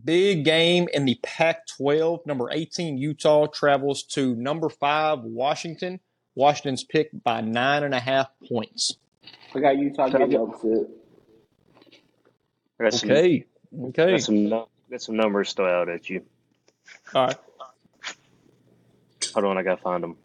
Big game in the Pac 12. Number 18, Utah travels to number five, Washington. Washington's picked by nine and a half points. I got Utah getting the upset. I got some, Okay. Okay. got some, got some numbers throw out at you. All right. Hold on, I gotta find them.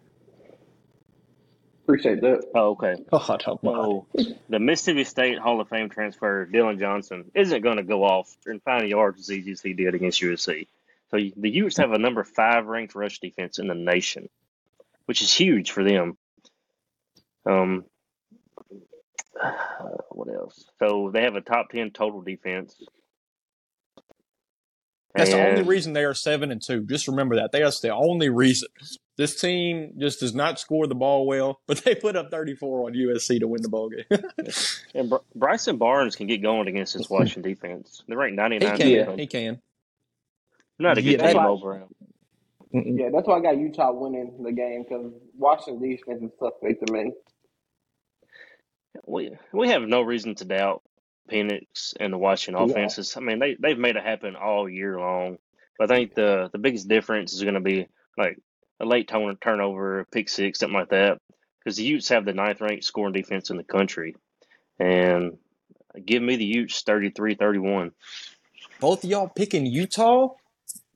Appreciate that. Oh, okay. God, oh my. So the Mississippi State Hall of Fame transfer, Dillon Johnson, isn't going to go off and find yards as easy as he did against USC. So the Utes have a number five ranked rush defense in the nation, which is huge for them. Um, what else? So they have a top ten total defense. That's the only reason they are seven and two. Just remember that. That's the only reason. This team just does not score the ball well, but they put up 34 on USC to win the ball game. And Br- Bryson Barnes can get going against this Washington defense. They're ranked he 99. can. He can. Not a Yeah, good that's team why- overall. Mm-mm. Yeah, that's why I got Utah winning the game because Washington defense is suspect to me. we we have no reason to doubt Penix and the Washington Yeah. offenses. I mean, they they've made it happen all year long. But I think the the biggest difference is going to be like a late turn turnover, a pick six, something like that. Because the Utes have the ninth ranked scoring defense in the country, and give me the Utes 33-31. Both of y'all picking Utah?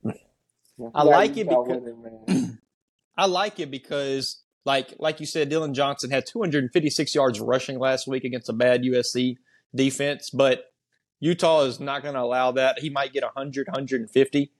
Yeah, I got like it because- winning, man. I like it because, like, like you said, Dillon Johnson had 256 yards rushing last week against a bad USC defense, but Utah is not going to allow that. He might get 100, 150.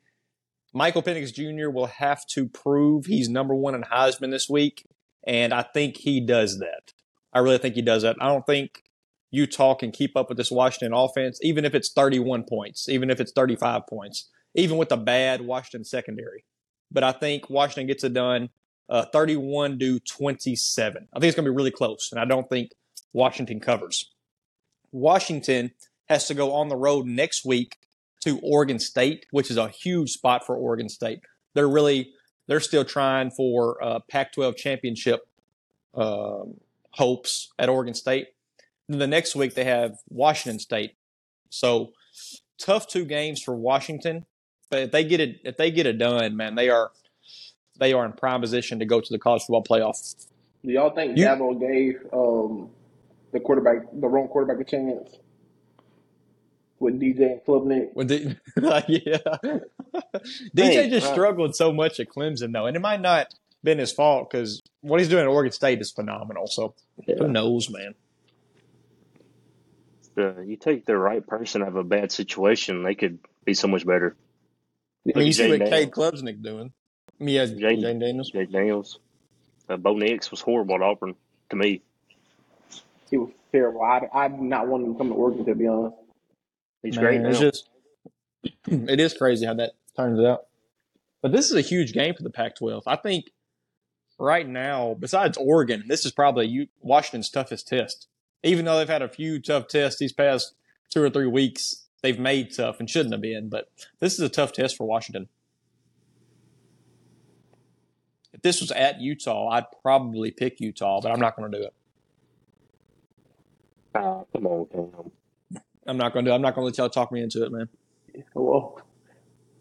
Michael Penix Jr. will have to prove he's number one in Heisman this week, and I think he does that. I really think he does that. I don't think Utah can keep up with this Washington offense, even if it's 31 points, even if it's 35 points, even with the bad Washington secondary but I think Washington gets it done uh, 31 to 27. I think it's going to be really close, and I don't think Washington covers. Washington has to go on the road next week to Oregon State, which is a huge spot for Oregon State. They're really they're still trying for uh, Pac-12 championship um, hopes at Oregon State. Then the next week they have Washington State. So tough two games for Washington, but if they get it if they get it done, man, they are they are in prime position to go to the college football playoff. Do y'all think You- Dabo gave um, the quarterback, the wrong quarterback, a chance with DJ and Klubnik? With the, yeah, DJ Hey, just uh, struggled so much at Clemson though, and it might not been his fault because what he's doing at Oregon State is phenomenal. So who knows, man? The, you take the right person out of a bad situation, they could be so much better. I mean, you see what Jay Cade Klubnik doing. I mean, yeah, Jay- Jane Daniels. Jay Daniels, uh, Bo Nix was horrible at Auburn to me. He was terrible. I, I did not want him to come to Oregon, to be honest. He's Man, great now. It's just it is crazy how that turns out. But this is a huge game for the Pac-12. I think right now, besides Oregon, this is probably you, Washington's toughest test. Even though they've had a few tough tests these past two or three weeks, they've made tough and shouldn't have been. But this is a tough test for Washington. If this was at Utah, I'd probably pick Utah, but I'm not going to do it. Ah, come on, Cam. I'm not going to do. it. I'm not going to let y'all talk me into it, man. Well,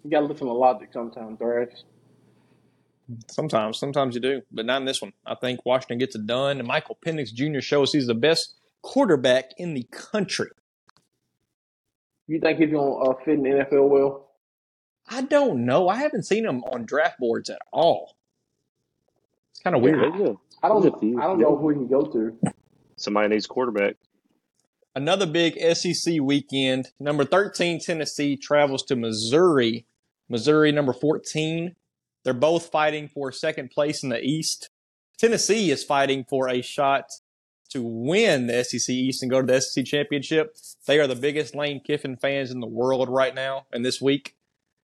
you got to listen to logic sometimes, Thrash. Sometimes, sometimes you do, but not in this one. I think Washington gets it done, and Michael Penix Jr. shows he's the best quarterback in the country. You think he's going to uh, fit in the NFL well? I don't know. I haven't seen him on draft boards at all. It's kind of weird. I don't. There's a few. I don't know who he can go to. Somebody needs quarterback. Another big SEC weekend. Number 13, Tennessee travels to Missouri. Missouri, number 14. They're both fighting for second place in the East. Tennessee is fighting for a shot to win the SEC East and go to the SEC Championship. They are the biggest Lane Kiffin fans in the world right now and this week.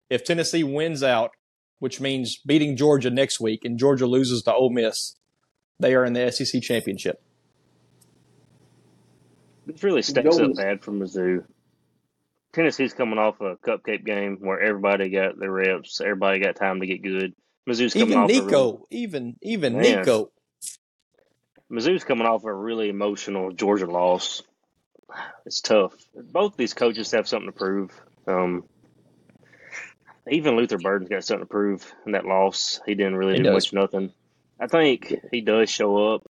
If Tennessee wins out, which means beating Georgia next week, and Georgia loses to Ole Miss, they are in the SEC Championship. It really stacks up bad for Mizzou. Tennessee's coming off a cupcake game where everybody got their reps, everybody got time to get good. Mizzou's coming Even off a Nico, really, even even Man. Nico, Mizzou's coming off a really emotional Georgia loss. It's tough. Both these coaches have something to prove. Um, even Luther Burden's got something to prove in that loss. He didn't really He do does. much nothing. I think he does show up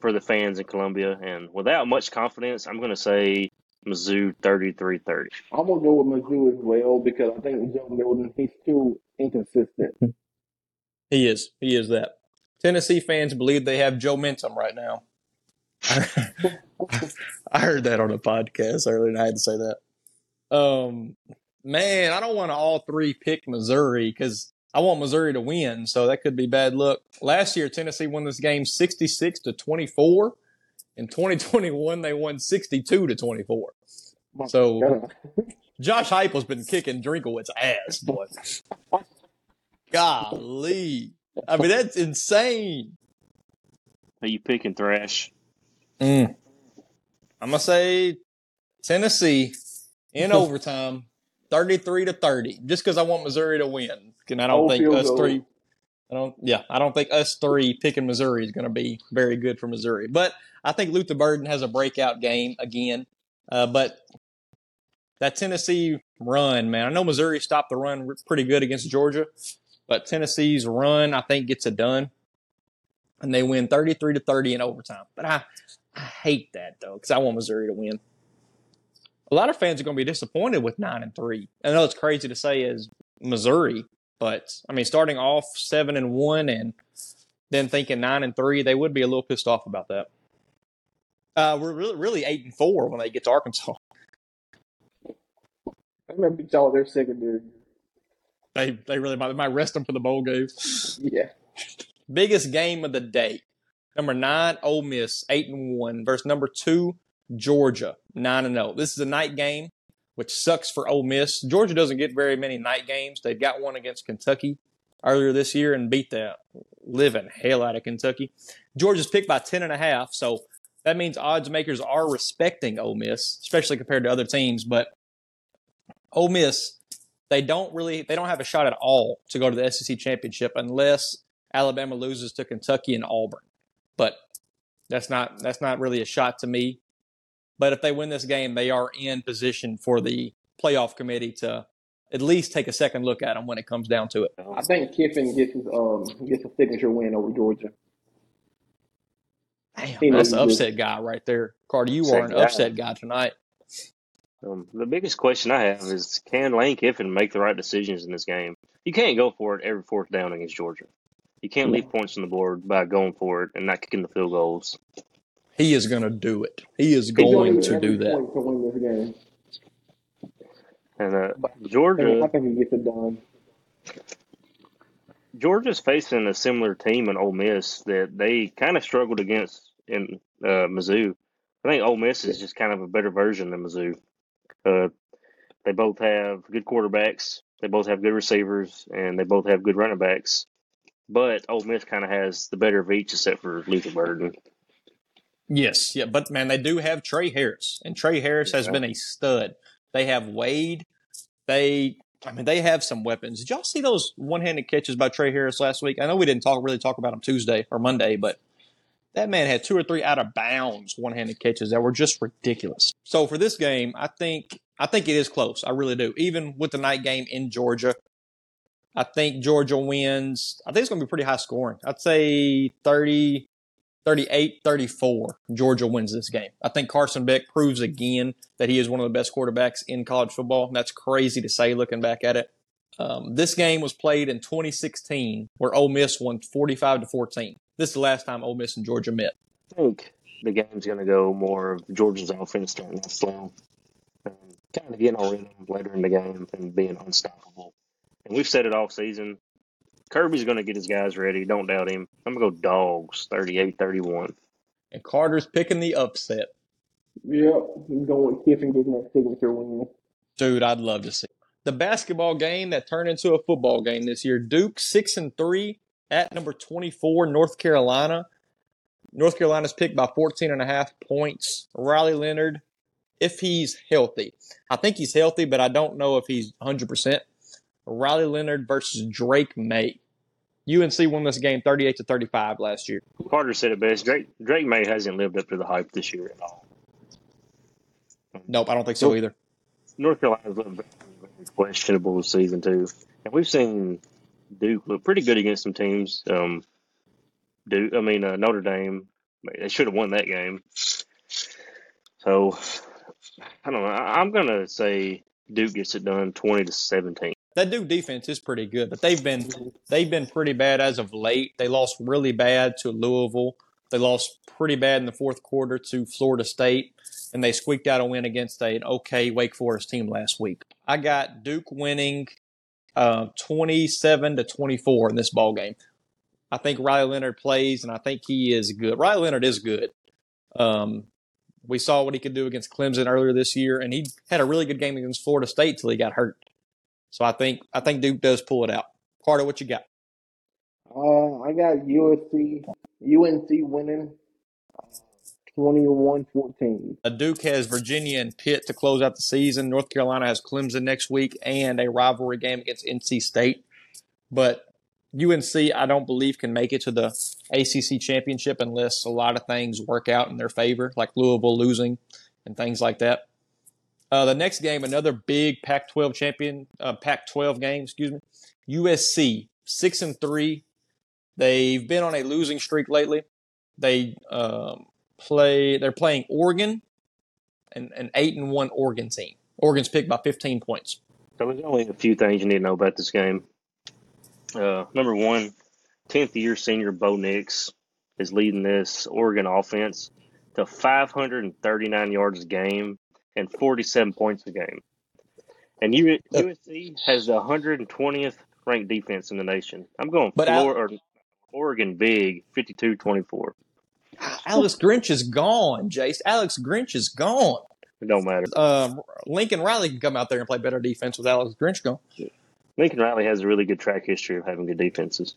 for the fans in Columbia, and without much confidence, I'm going to say Mizzou 33-30. I'm gonna go with Mizzou as well because I think Joe Milton he's too inconsistent. he is. He is that. Tennessee fans believe they have Joe Mentum right now. I heard that on a podcast earlier, and I had to say that. Um, man, I don't want to all three pick Missouri because I want Missouri to win, so that could be bad luck. Last year, Tennessee won this game sixty-six to twenty-four. In 2021, they won sixty-two to twenty-four. So Josh Heupel's been kicking Drinkwitz's ass, boy. Golly. I mean, that's insane. Are you picking Thrash? Mm. I'm going to say Tennessee in overtime, 33 to 30, just because I want Missouri to win. And I don't Oh, think us goal. three, I don't, yeah, I don't think us three picking Missouri is going to be very good for Missouri. But I think Luther Burden has a breakout game again. Uh, but that Tennessee run, man, I know Missouri stopped the run pretty good against Georgia, but Tennessee's run, I think, gets it done. And they win 33 to 30 in overtime. But I, I hate that, though, because I want Missouri to win. A lot of fans are going to be disappointed with 9 and 3. I know it's crazy to say as Missouri, but I mean, starting off 7 and 1 and then thinking 9 and 3, they would be a little pissed off about that. Uh, we're really, really 8 and 4 when they get to Arkansas. I remember y'all their secondary. They, they really might, they might rest them for the bowl game. Yeah. Biggest game of the day. Number nine, Ole Miss, eight and one, versus number two, Georgia, nine and zero. This is a night game, which sucks for Ole Miss. Georgia doesn't get very many night games. They've got one against Kentucky earlier this year and beat the living hell out of Kentucky. Georgia's picked by ten and a half, so that means odds makers are respecting Ole Miss, especially compared to other teams. But Ole Miss, they don't really, they don't have a shot at all to go to the SEC championship unless Alabama loses to Kentucky and Auburn. But that's not that's not really a shot to me. But if they win this game, they are in position for the playoff committee to at least take a second look at them when it comes down to it. I think Kiffin gets his um gets a signature win over Georgia. Damn, He that's knows an he upset guy right there. Carter, you are an Upset guy. upset guy tonight. Um, the biggest question I have is can Lane Kiffin make the right decisions in this game? You can't go for it every fourth down against Georgia. You can't leave points on the board by going for it and not kicking the field goals. He is going to do it. He is He's gonna going need to every do that. To win this game. And uh, But I think, Georgia, I think he gets it done. Georgia's facing a similar team in Ole Miss that they kind of struggled against in uh, Mizzou. I think Ole Miss is just kind of a better version than Mizzou. Uh, they both have good quarterbacks, they both have good receivers, and they both have good running backs. But Ole Miss kind of has the better of each, except for Luther Burden. Yes, yeah, but man, they do have Tre Harris, and Tre Harris has been a stud. They have Wade. They I mean, they have some weapons. Did y'all see those one-handed catches by Tre Harris last week? I know we didn't talk really talk about him Tuesday or Monday, but that man had two or three out of bounds one-handed catches that were just ridiculous. So for this game, I think I think it is close. I really do. Even with the night game in Georgia, I think Georgia wins. I think it's going to be pretty high scoring. I'd say 30, 38, 34. Georgia wins this game. I think Carson Beck proves again that he is one of the best quarterbacks in college football. That's crazy to say looking back at it. Um, this game was played in 2016, where Ole Miss won 45 to 14. This is the last time Ole Miss and Georgia met. I think the game's going to go more of Georgia's offense starting to slow, and kind of getting on rhythm later in the game and being unstoppable. And we've said it all season. Kirby's going to get his guys ready. Don't doubt him. I'm going to go dogs 38 31. And Carter's picking the upset. Yep, I'm going with Kiffin getting that signature win. Dude, I'd love to see the basketball game that turned into a football game this year. Duke six and three at number 24, North Carolina. North Carolina's picked by 14 and a half points. Riley Leonard, if he's healthy, I think he's healthy, but I don't know if he's 100%. Riley Leonard versus Drake Maye. UNC won this game 38 to 35 last year. Carter said it best. Drake, Drake Maye hasn't lived up to the hype this year at all. Nope, I don't think so either. North Carolina's looked questionable this season, too. And we've seen Duke look pretty good against some teams. Um, Duke, I mean, uh, Notre Dame, they should have won that game. So, I don't know. I, I'm going to say Duke gets it done 20 to 17 that Duke defense is pretty good, but they've been they've been pretty bad as of late. They lost really bad to Louisville. They lost pretty bad in the fourth quarter to Florida State, and they squeaked out a win against an okay Wake Forest team last week. I got Duke winning uh, 27 to 24 in this ball game. I think Riley Leonard plays, and I think he is good. Riley Leonard is good. Um, we saw what he could do against Clemson earlier this year, and he had a really good game against Florida State till he got hurt. So I think I think Duke does pull it out. Carter, what you got? Uh, I got USC, UNC winning 21-14. Uh, Duke has Virginia and Pitt to close out the season. North Carolina has Clemson next week and a rivalry game against NC State. But UNC, I don't believe, can make it to the ACC championship unless a lot of things work out in their favor, like Louisville losing and things like that. Uh, the next game, another big Pac-12 champion, uh, Pac-12 game, excuse me. USC six and three. They've been on a losing streak lately. They um, play. They're playing Oregon, and an eight and one Oregon team. Oregon's picked by 15 points. So there's only a few things you need to know about this game. Uh, number one, 10th year senior Bo Nix is leading this Oregon offense to 539 yards a game and 47 points a game. And USC has the 120th ranked defense in the nation. I'm going but Florida, Al- Oregon big, 52-24. Alex Grinch is gone, Jase. Alex Grinch is gone. It don't matter. Um, Lincoln Riley can come out there and play better defense with Alex Grinch gone. Lincoln Riley has a really good track history of having good defenses.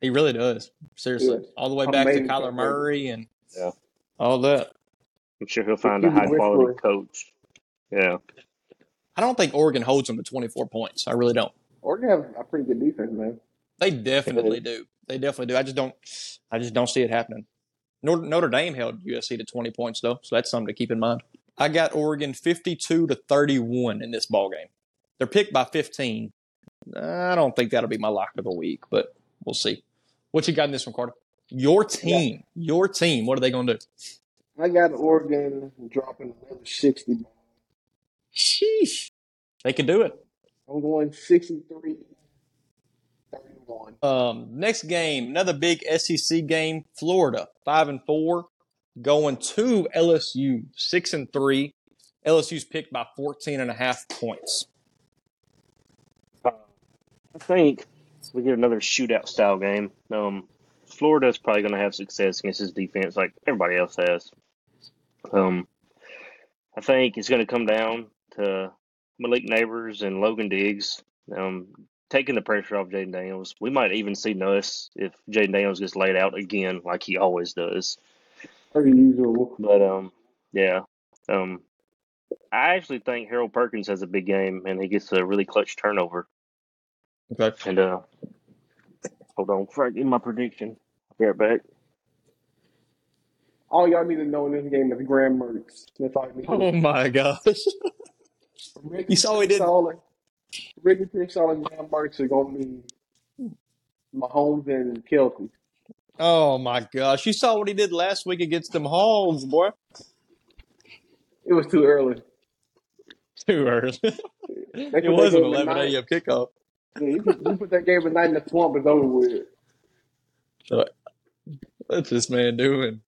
He really does. Seriously. All the way back Amazing. to Kyler Murray and yeah. all that. I'm sure he'll find a high quality coach. Yeah. I don't think Oregon holds them to 24 points. I really don't. Oregon have a pretty good defense, man. They definitely do. They definitely do. I just don't. I just don't see it happening. Notre, Notre Dame held USC to 20 points though, so that's something to keep in mind. I got Oregon 52 to 31 in this ball game. They're picked by 15. I don't think that'll be my lock of the week, but we'll see. What you got in this one, Carter? Your team. Yeah. Your team. What are they going to do? I got Oregon dropping another 60. Sheesh. They can do it. I'm going 63 31. Um, next game, another big SEC game. Florida, 5 and 4, going to LSU, 6 and 3. LSU's picked by 14 and a half points. Uh, I think we get another shootout style game. Um, Florida's probably going to have success against his defense like everybody else has. Um, I think it's going to come down to Malik Nabers and Logan Diggs um, taking the pressure off Jayden Daniels. We might even see Nuss if Jayden Daniels gets laid out again, like he always does. Pretty usual. But um, yeah, um, I actually think Harold Perkins has a big game and he gets a really clutch turnover. Okay. And uh, hold on, before I get my prediction. I'll be right back. All y'all need to know in this game is Graham Mertz. That's all you need. Oh my gosh. Ricky You saw he did- Ricky Pearsall and Graham Mertz are gonna be Mahomes and Kelsey. Oh my gosh. You saw what he did last week against them Hogs, boy. It was too early. Too early. It was an 11 a.m. kickoff. Yeah, you, put, you put that game at night in the swamp, it's over with. So, what's this man doing?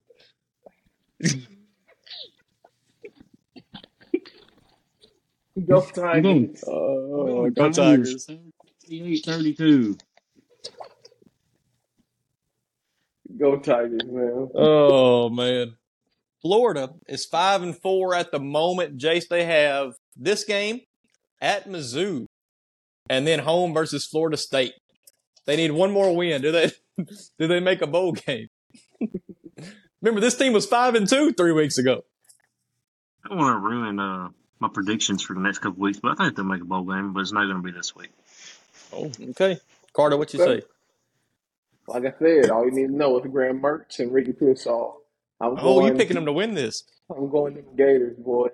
Go Go. Tigers. Oh, go Tigers. 38 32. Go Tigers, man. Oh man. Florida is five and four at the moment. Jase, they have this game at Mizzou, and then home versus Florida State. They need one more win. Do they? Do they make a bowl game? Remember, this team was five and two three weeks ago. I don't want to ruin uh, my predictions for the next couple weeks, but I think they'll make a bowl game, but it's not going to be this week. Oh, okay. Carter, what you say? Like I said, all you need to know is Graham Mertz and Ricky Pearsall. I'm Oh, going, you picking them to win this? I'm going to the Gators, boy.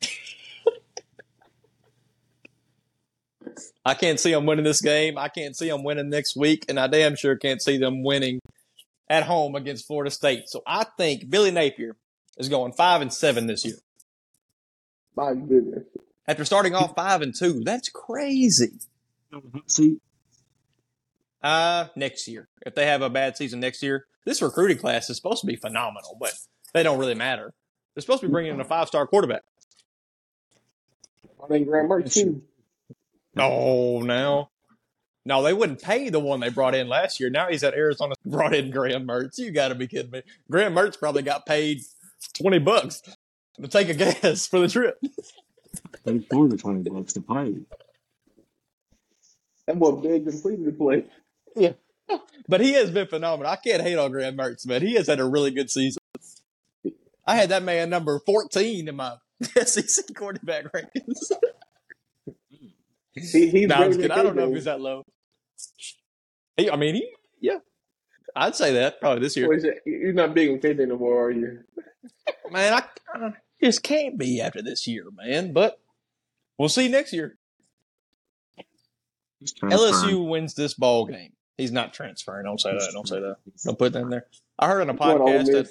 I can't see them winning this game. I can't see them winning next week, and I damn sure can't see them winning at home against Florida State. So I think Billy Napier is going five and seven this year. My goodness. After starting off five and two, that's crazy. See, Uh, next year, if they have a bad season next year, this recruiting class is supposed to be phenomenal, but they don't really matter. They're supposed to be bringing in a five star quarterback. I think Graham Mertz too. Oh, now. No, they wouldn't pay the one they brought in last year. Now he's at Arizona, brought in Graham Mertz. You got to be kidding me. Graham Mertz probably got paid 20 bucks to take a gas for the trip. they for the 20 bucks to play. That boy big and pleased to play. But he has been phenomenal. I can't hate on Graham Mertz, man. He has had a really good season. I had that man number 14 in my SEC quarterback rankings. He, he's no, kidding. I don't know if he's that low. He, I mean, he, yeah. I'd say that probably this year. Boy, he's- You're not big on KJ no more, are you? Man, I, I just can't be after this year, man. But we'll see next year. LSU wins this ball game. He's not transferring. Don't say that. Don't say that. Don't put that in there. I heard on a He's going to Ole podcast that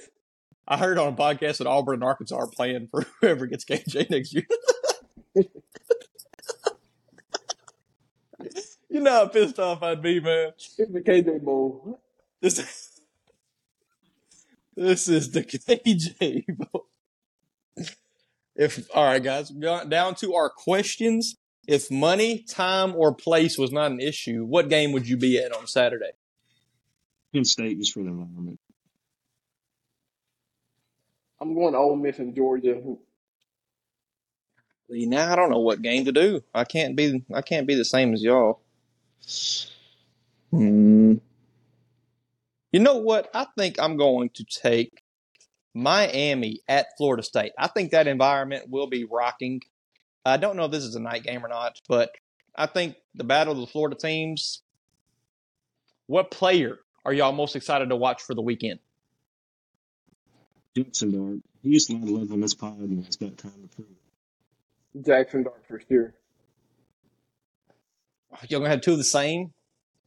I heard on a podcast that Auburn and Arkansas are playing for whoever gets KJ next year. you know how pissed off I'd be, man. It's the KJ Bowl. This, this is the KJ. Bowl. If all right, guys, down to our questions. If money, time, or place was not an issue, what game would you be at on Saturday? Penn State just for the environment. I'm going to Ole Miss and Georgia. See, Now I don't know what game to do. I can't be. I can't be the same as y'all. Hmm. You know what? I think I'm going to take Miami at Florida State. I think that environment will be rocking. I don't know if this is a night game or not, but I think the battle of the Florida teams. What player are y'all most excited to watch for the weekend? Jackson Dart. He used to live on this pod and he's got time to prove it. Jackson Dart for sure. Y'all gonna have two of the same?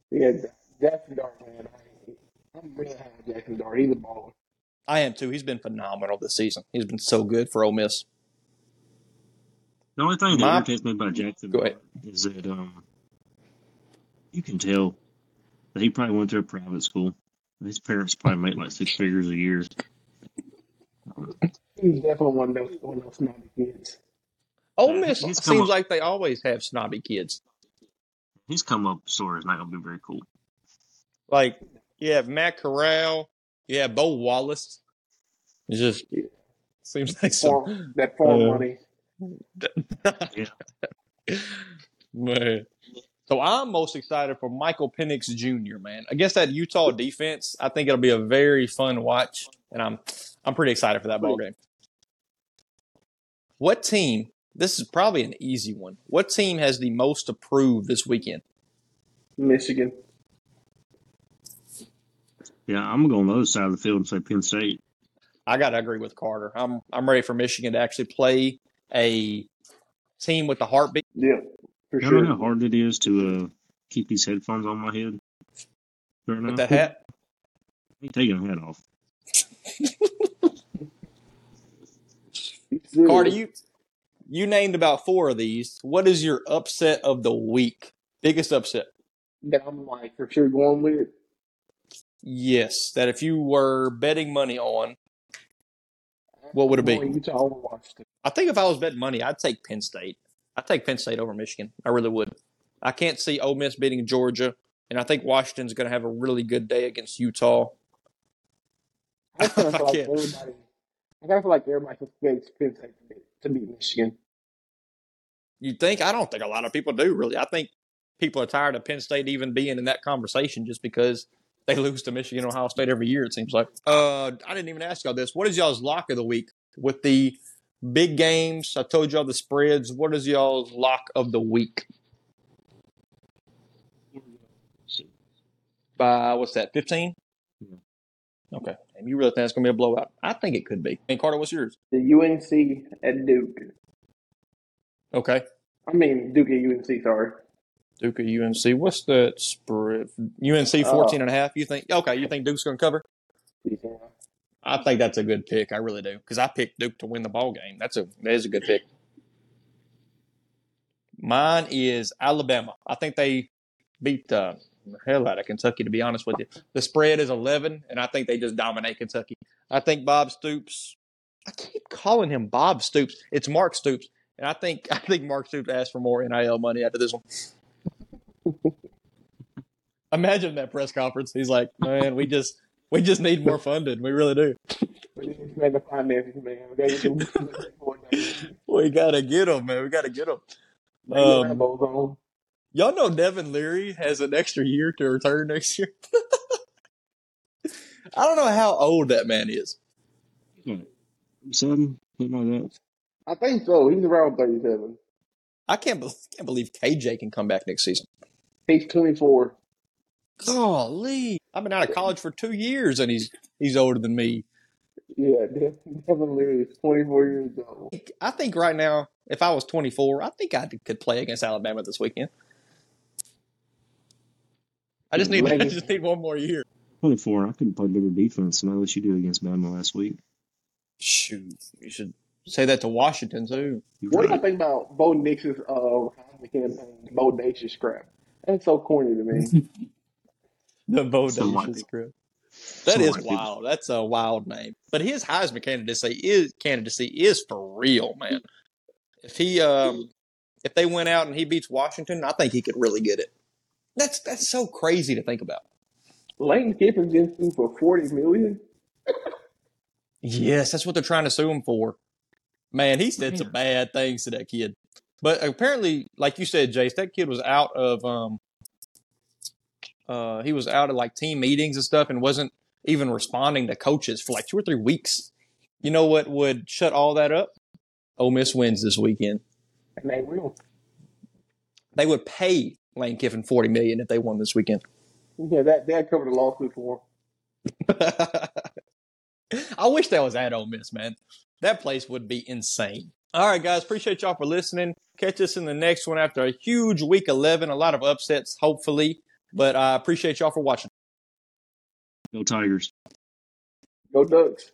Yeah, Jackson Dart, man. I, I'm really high on Jackson Dart. He's a baller. I am too. He's been phenomenal this season. He's been so good for Ole Miss. The only thing that My- irritates me about Jackson Go ahead. Is that um, you can tell that he probably went to a private school. His parents probably make like six figures a year. He's definitely one of those, one of those snobby kids. Ole Miss he's seems up- like they always have snobby kids. His come up story is not going to be very cool. Like you have Matt Corral, you have Bo Wallace. It just Yeah. seems like some Farm, that farm Uh, money. man. So I'm most excited for Michael Penix Jr. Man, against that Utah defense, I think it'll be a very fun watch, and I'm I'm pretty excited for that ball game. What team? This is probably an easy one. What team has the most approved this weekend? Michigan. Yeah, I'm gonna go on the other side of the field and say Penn State. I got to agree with Carter. I'm I'm ready for Michigan to actually play a team with the heartbeat. Yeah, for You know how hard it is to uh, keep these headphones on my head right. With that hat, I ain't taking the hat off. Carter, you you named about four of these. What is your upset of the week? Biggest upset? that I'm like for sure going with. Yes, that if you were betting money on, What would it be? Utah I think if I was betting money, I'd take Penn State. I'd take Penn State over Michigan. I really would. I can't see Ole Miss beating Georgia, and I think Washington's going to have a really good day against Utah. I kind of feel like everybody. I kind of feel like everybody suspects Penn State to beat, to beat Michigan. You think? I don't think a lot of people do, really. I think people are tired of Penn State even being in that conversation just because they lose to Michigan and Ohio State every year, it seems like. Uh, I didn't even ask y'all this. What is y'all's lock of the week with the big games? I told y'all the spreads. What is y'all's lock of the week? By what's that, 15? Okay. And you really think it's going to be a blowout? I think it could be. And Carter, what's yours? The UNC at Duke. Okay. I mean Duke at UNC. Sorry. Duke at UNC. What's that spread? UNC uh, 14 and a half. You think, okay, you think Duke's going to cover? I think that's a good pick. I really do because I picked Duke to win the ball game. That's a that is a good pick. Mine is Alabama. I think they beat the hell out of Kentucky. To be honest with you, the spread is eleven, and I think they just dominate Kentucky. I think Bob Stoops. I keep calling him Bob Stoops. It's Mark Stoops, and I think I think Mark Stoops asked for more NIL money after this one. Imagine that press conference. He's like, "Man, we just we just need more funding. We really do." We just made the finances, man. We gotta get them. We gotta get him, man. We gotta get them." Um, the Rambos on. Y'all know Devin Leary has an extra year to return next year. I don't know how old that man is. Seven, something like that. I think so. He's around 37. I can't, be- can't believe KJ can come back next season. He's 24. Golly, I've been out of college for two years, and he's he's older than me. Yeah, Devin Devin Leary is 24 years old. I think right now, if I was 24, I think I could play against Alabama this weekend. I just need I just need one more year. 24. I couldn't play better defense than I let you do against Bama last week. Shoot, you should say that to Washington too. What do you think about Bo Nix's uh, Heisman campaign, the Bodacious crap? That's so corny to me. The Some white bodacious people. That Some is white people. wild. That's a wild name. But his Heisman candidacy is candidacy is for real, man. If he um if they went out and he beats Washington, I think he could really get it. That's that's so crazy to think about. Lane Kiffin's getting sued for 40 million. Yes, that's what they're trying to sue him for. Man, he said some bad things to that kid. But apparently, like you said, Jase, that kid was out of um uh he was out of like team meetings and stuff and wasn't even responding to coaches for like two or three weeks. You know what would shut all that up? Ole Miss wins this weekend. And they will. They would pay Lane Kiffin forty million if they won this weekend. Yeah, that that covered the lawsuit for. I wish that was at Ole Miss, man. That place would be insane. All right, guys, appreciate y'all for listening. Catch us in the next one after a huge week 11, a lot of upsets, hopefully. But I appreciate y'all for watching. Go Tigers. Go Ducks.